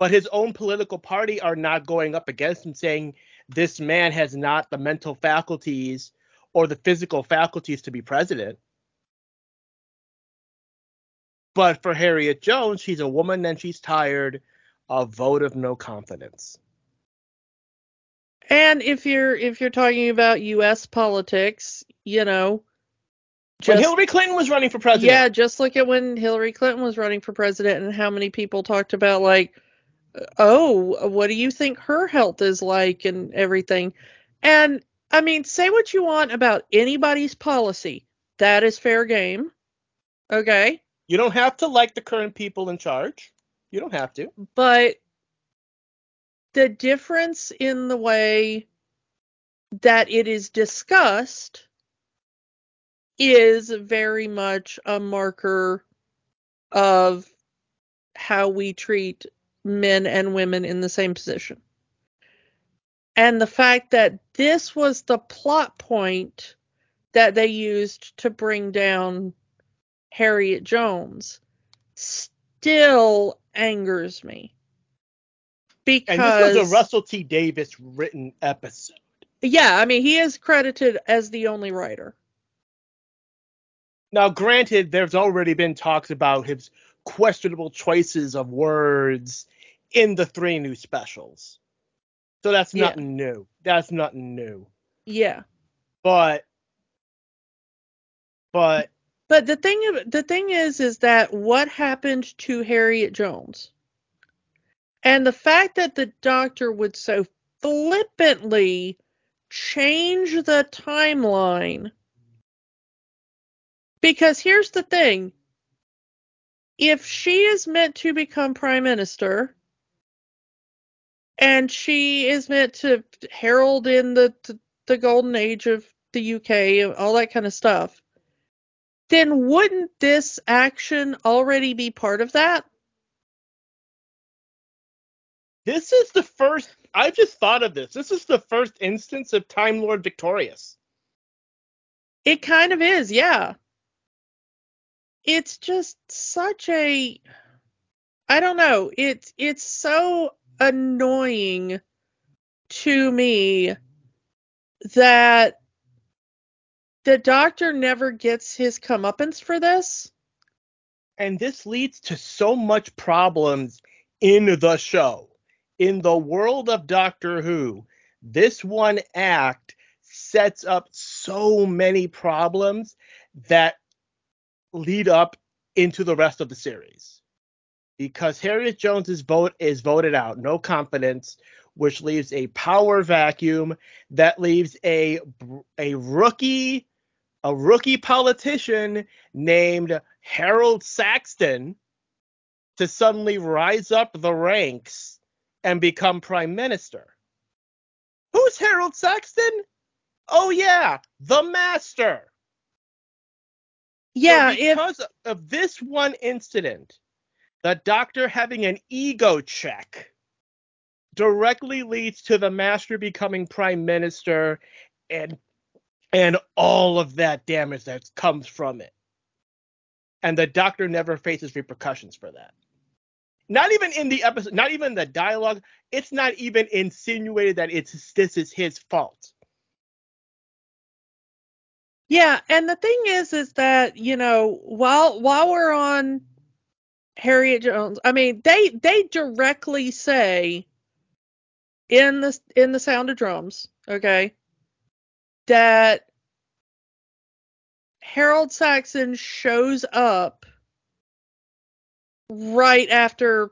But his own political party are not going up against him saying this man has not the mental faculties or the physical faculties to be president. But for Harriet Jones, she's a woman and she's tired. A vote of no confidence. And if you're if you're talking about US politics, you know, when Hillary Clinton was running for president, yeah, just look at when Hillary Clinton was running for president and how many people talked about like oh, what do you think her health is like and everything. And I mean, say what you want about anybody's policy. That is fair game. Okay? You don't have to like the current people in charge. You don't have to. but the difference in the way that it is discussed is very much a marker of how we treat men and women in the same position. And the fact that this was the plot point that they used to bring down Harriet Jones still angers me. Because And this was a Russell T. Davies written episode. Yeah, I mean he is credited as the only writer. Now, granted, there's already been talks about his questionable choices of words in the three new specials. So that's Yeah. nothing new. That's nothing new. Yeah. But, but But the thing the thing is is that what happened to Harriet Jones? And the fact that the doctor would so flippantly change the timeline because here's the thing. If she is meant to become prime minister and she is meant to herald in the the, the golden age of the UK and all that kind of stuff, then wouldn't this action already be part of that? this is the first. I've just thought of this. This is the first instance of Time Lord Victorious. It kind of is, yeah. It's just such a I don't know. It's it's so annoying to me that the doctor never gets his comeuppance for this. And this leads to so much problems in the show. In the world of Doctor Who, this one act sets up so many problems that lead up into the rest of the series. Because Harriet Jones's vote is voted out, no confidence, which leaves a power vacuum that leaves a a rookie a rookie politician named Harold Saxon to suddenly rise up the ranks and become prime minister. Who's Harold Saxon? Oh yeah, the master. Yeah, So if because of this one incident, the doctor having an ego check directly leads to the master becoming prime minister and and all of that damage that comes from it. And the doctor never faces repercussions for that. Not even in the episode, not even the dialogue. It's not even insinuated that it's this is his fault. Yeah, and the thing is, is that you know, while while we're on Harriet Jones, I mean, they they directly say in the in the Sound of Drums, okay, that Harold Saxon shows up right after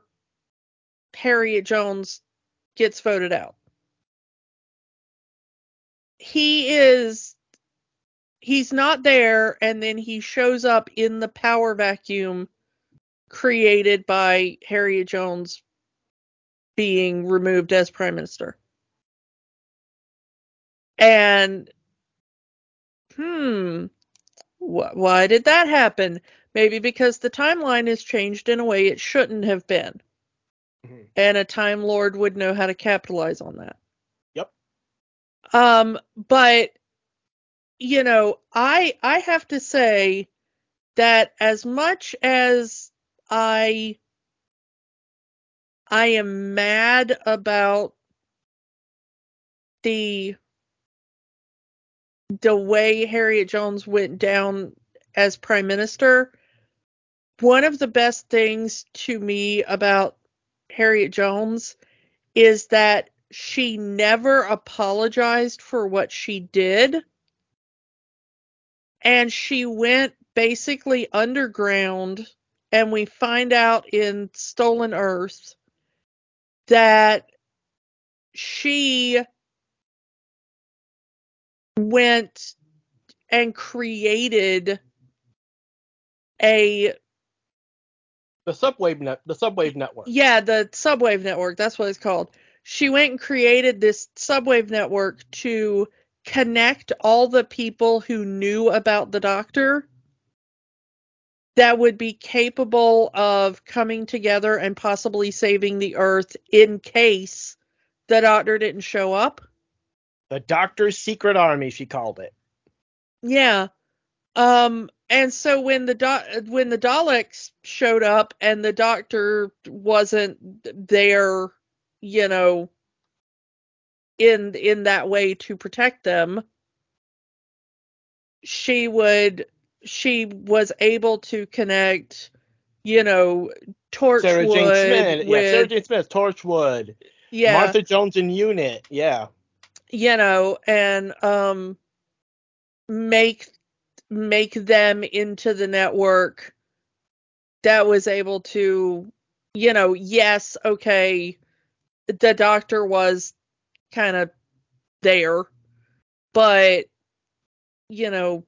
Harriet Jones gets voted out. He is he's not there and then he shows up in the power vacuum created by Harriet Jones being removed as prime minister. And hmm, wh- why did that happen? Maybe because the timeline is changed in a way it shouldn't have been. Mm-hmm. And a Time Lord would know how to capitalize on that. Yep. Um, but you know, I I have to say that as much as I I am mad about the the way Harriet Jones went down as prime minister, one of the best things to me about Harriet Jones is that she never apologized for what she did. And she went basically underground, and we find out in Stolen Earth that she went and created a the subwave net the subwave network. Yeah the subwave network that's what it's called. She went and created this subwave network to connect all the people who knew about the doctor that would be capable of coming together and possibly saving the earth in case the doctor didn't show up the doctor's secret army she called it. Yeah. Um and so when the do- when the Daleks showed up and the doctor wasn't there, you know, in in that way to protect them, she would she was able to connect, you know, Torchwood Sarah Jane Smith, with, yeah, Sarah Jane Smith, Torchwood, yeah, Martha Jones and Unit, yeah, you know, and um, make make them into the network that was able to, you know, yes, okay, the doctor was kind of there, but, you know,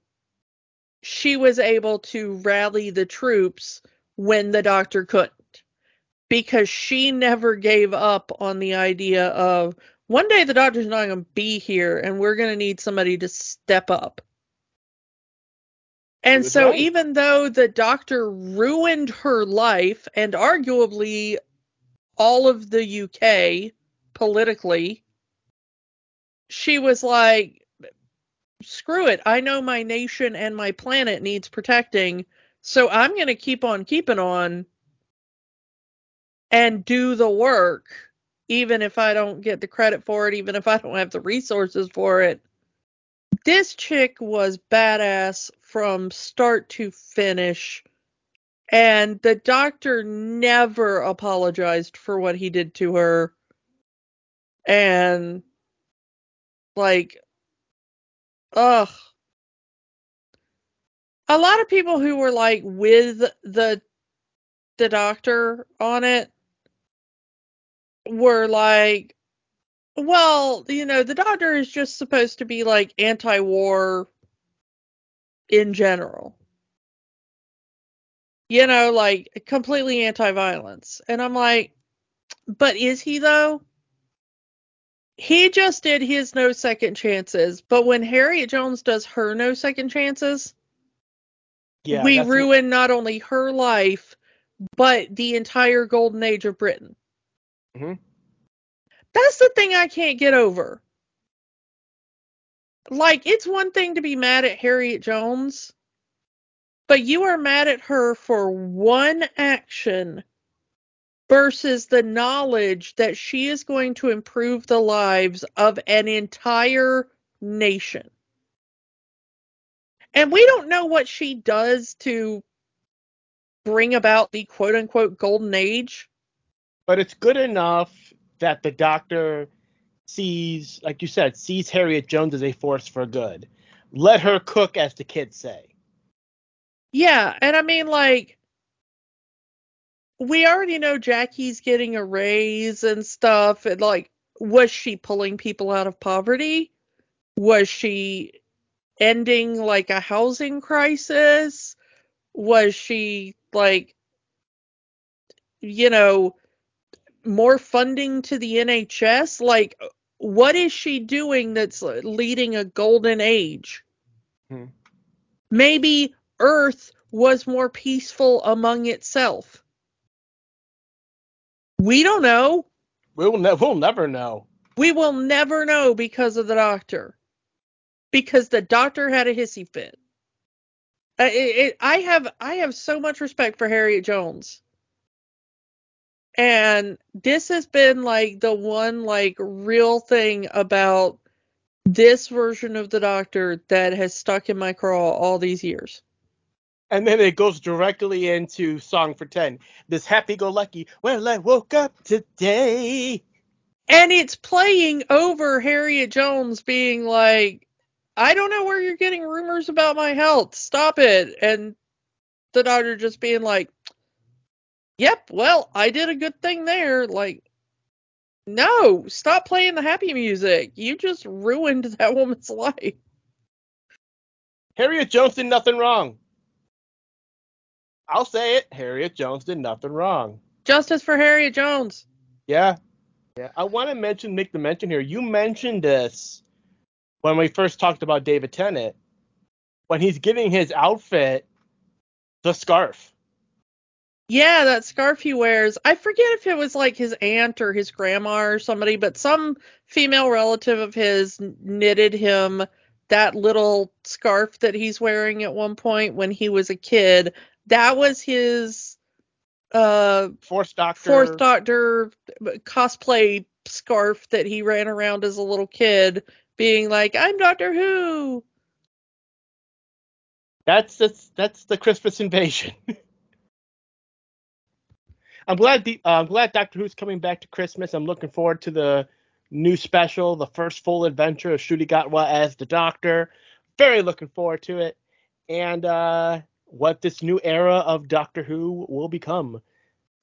she was able to rally the troops when the doctor couldn't because she never gave up on the idea of one day the doctor's not going to be here and we're going to need somebody to step up. And so, right. even though the doctor ruined her life and arguably all of the UK politically, she was like, screw it. I know my nation and my planet needs protecting. So, I'm going to keep on keeping on and do the work, even if I don't get the credit for it, even if I don't have the resources for it. This chick was badass from start to finish. And the doctor never apologized for what he did to her. And, like, ugh. A lot of people who were like with the the doctor on it were like, well, you know, the doctor is just supposed to be like anti-war in general. You know, like completely anti violence. And I'm like, but is he though? He just did his no second chances, but when Harriet Jones does her no second chances, yeah, we ruin what... not only her life, but the entire golden age of Britain. Mm-hmm. That's the thing I can't get over like it's one thing to be mad at Harriet Jones, but you are mad at her for one action versus the knowledge that she is going to improve the lives of an entire nation. And we don't know what she does to bring about the quote unquote golden age. But it's good enough that the doctor sees, like you said, sees Harriet Jones as a force for good. Let her cook, as the kids say. Yeah, and I mean, like, we already know Jackie's getting a raise and stuff. And, like, was she pulling people out of poverty? Was she ending, like, a housing crisis? Was she, like, you know, more funding to the NHS? Like, what is she doing that's leading a golden age? Hmm. Maybe Earth was more peaceful among itself. We don't know. We'll, ne- we'll never know. We will never know because of the doctor. Because the doctor had a hissy fit. Uh, it, it, I have I have so much respect for Harriet Jones. And this has been like the one like real thing about this version of the Doctor that has stuck in my craw all these years. And then it goes directly into Song for Ten. This happy go lucky, well, I woke up today. And it's playing over Harriet Jones being like, I don't know where you're getting rumors about my health. Stop it. And the doctor just being like, yep, well, I did a good thing there. Like, no, stop playing the happy music. You just ruined that woman's life. Harriet Jones did nothing wrong. I'll say it. Harriet Jones did nothing wrong. Justice for Harriet Jones. Yeah. Yeah. I want to mention, make the mention here. You mentioned this when we first talked about David Tennant. When he's getting his outfit, the scarf. Yeah, that scarf he wears. I forget if it was like his aunt or his grandma or somebody, but some female relative of his knitted him that little scarf that he's wearing at one point when he was a kid. That was his uh fourth doctor fourth doctor cosplay scarf that he ran around as a little kid being like, "I'm Doctor Who." That's that's that's the Christmas invasion. I'm glad the uh, I'm glad Doctor Who's coming back to Christmas. I'm looking forward to the new special, the first full adventure of Ncuti Gatwa as the Doctor. Very looking forward to it, and uh, what this new era of Doctor Who will become,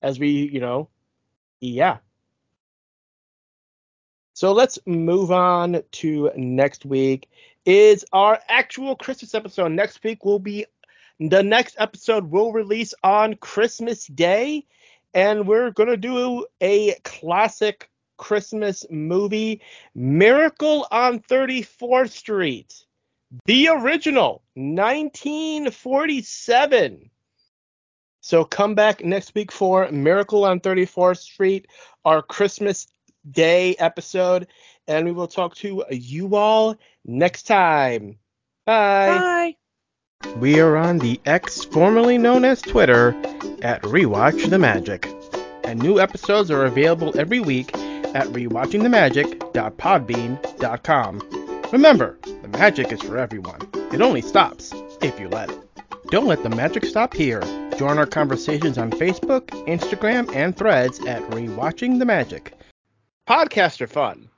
as we, you know, yeah. So let's move on to next week. Is our actual Christmas episode. Next week will be the next episode will release on Christmas Day and we're going to do a classic Christmas movie, Miracle on 34th Street, the original, 1947. So come back next week for Miracle on 34th Street, our Christmas Day episode, and we will talk to you all next time. Bye. Bye. We are on the X formerly known as Twitter at Rewatch the Magic. And new episodes are available every week at rewatchingthemagic.podbean.com. Remember, the magic is for everyone. It only stops if you let it. Don't let the magic stop here. Join our conversations on Facebook, Instagram, and threads at Rewatching the Magic. Podcasts are fun.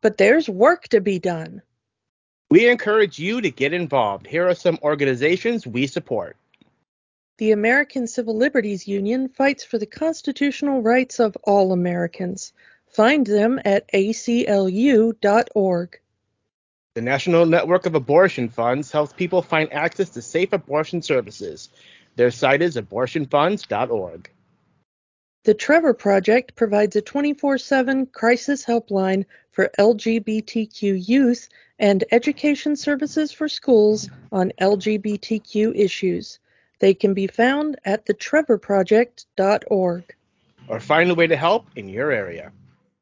But there's work to be done. We encourage you to get involved. Here are some organizations we support. The American Civil Liberties Union fights for the constitutional rights of all Americans. Find them at aclu.org. The National Network of Abortion Funds helps people find access to safe abortion services. Their site is abortionfunds.org. The Trevor Project provides a 24 7 crisis helpline for LGBTQ youth and education services for schools on LGBTQ issues. They can be found at thetrevorproject.org. Or find a way to help in your area.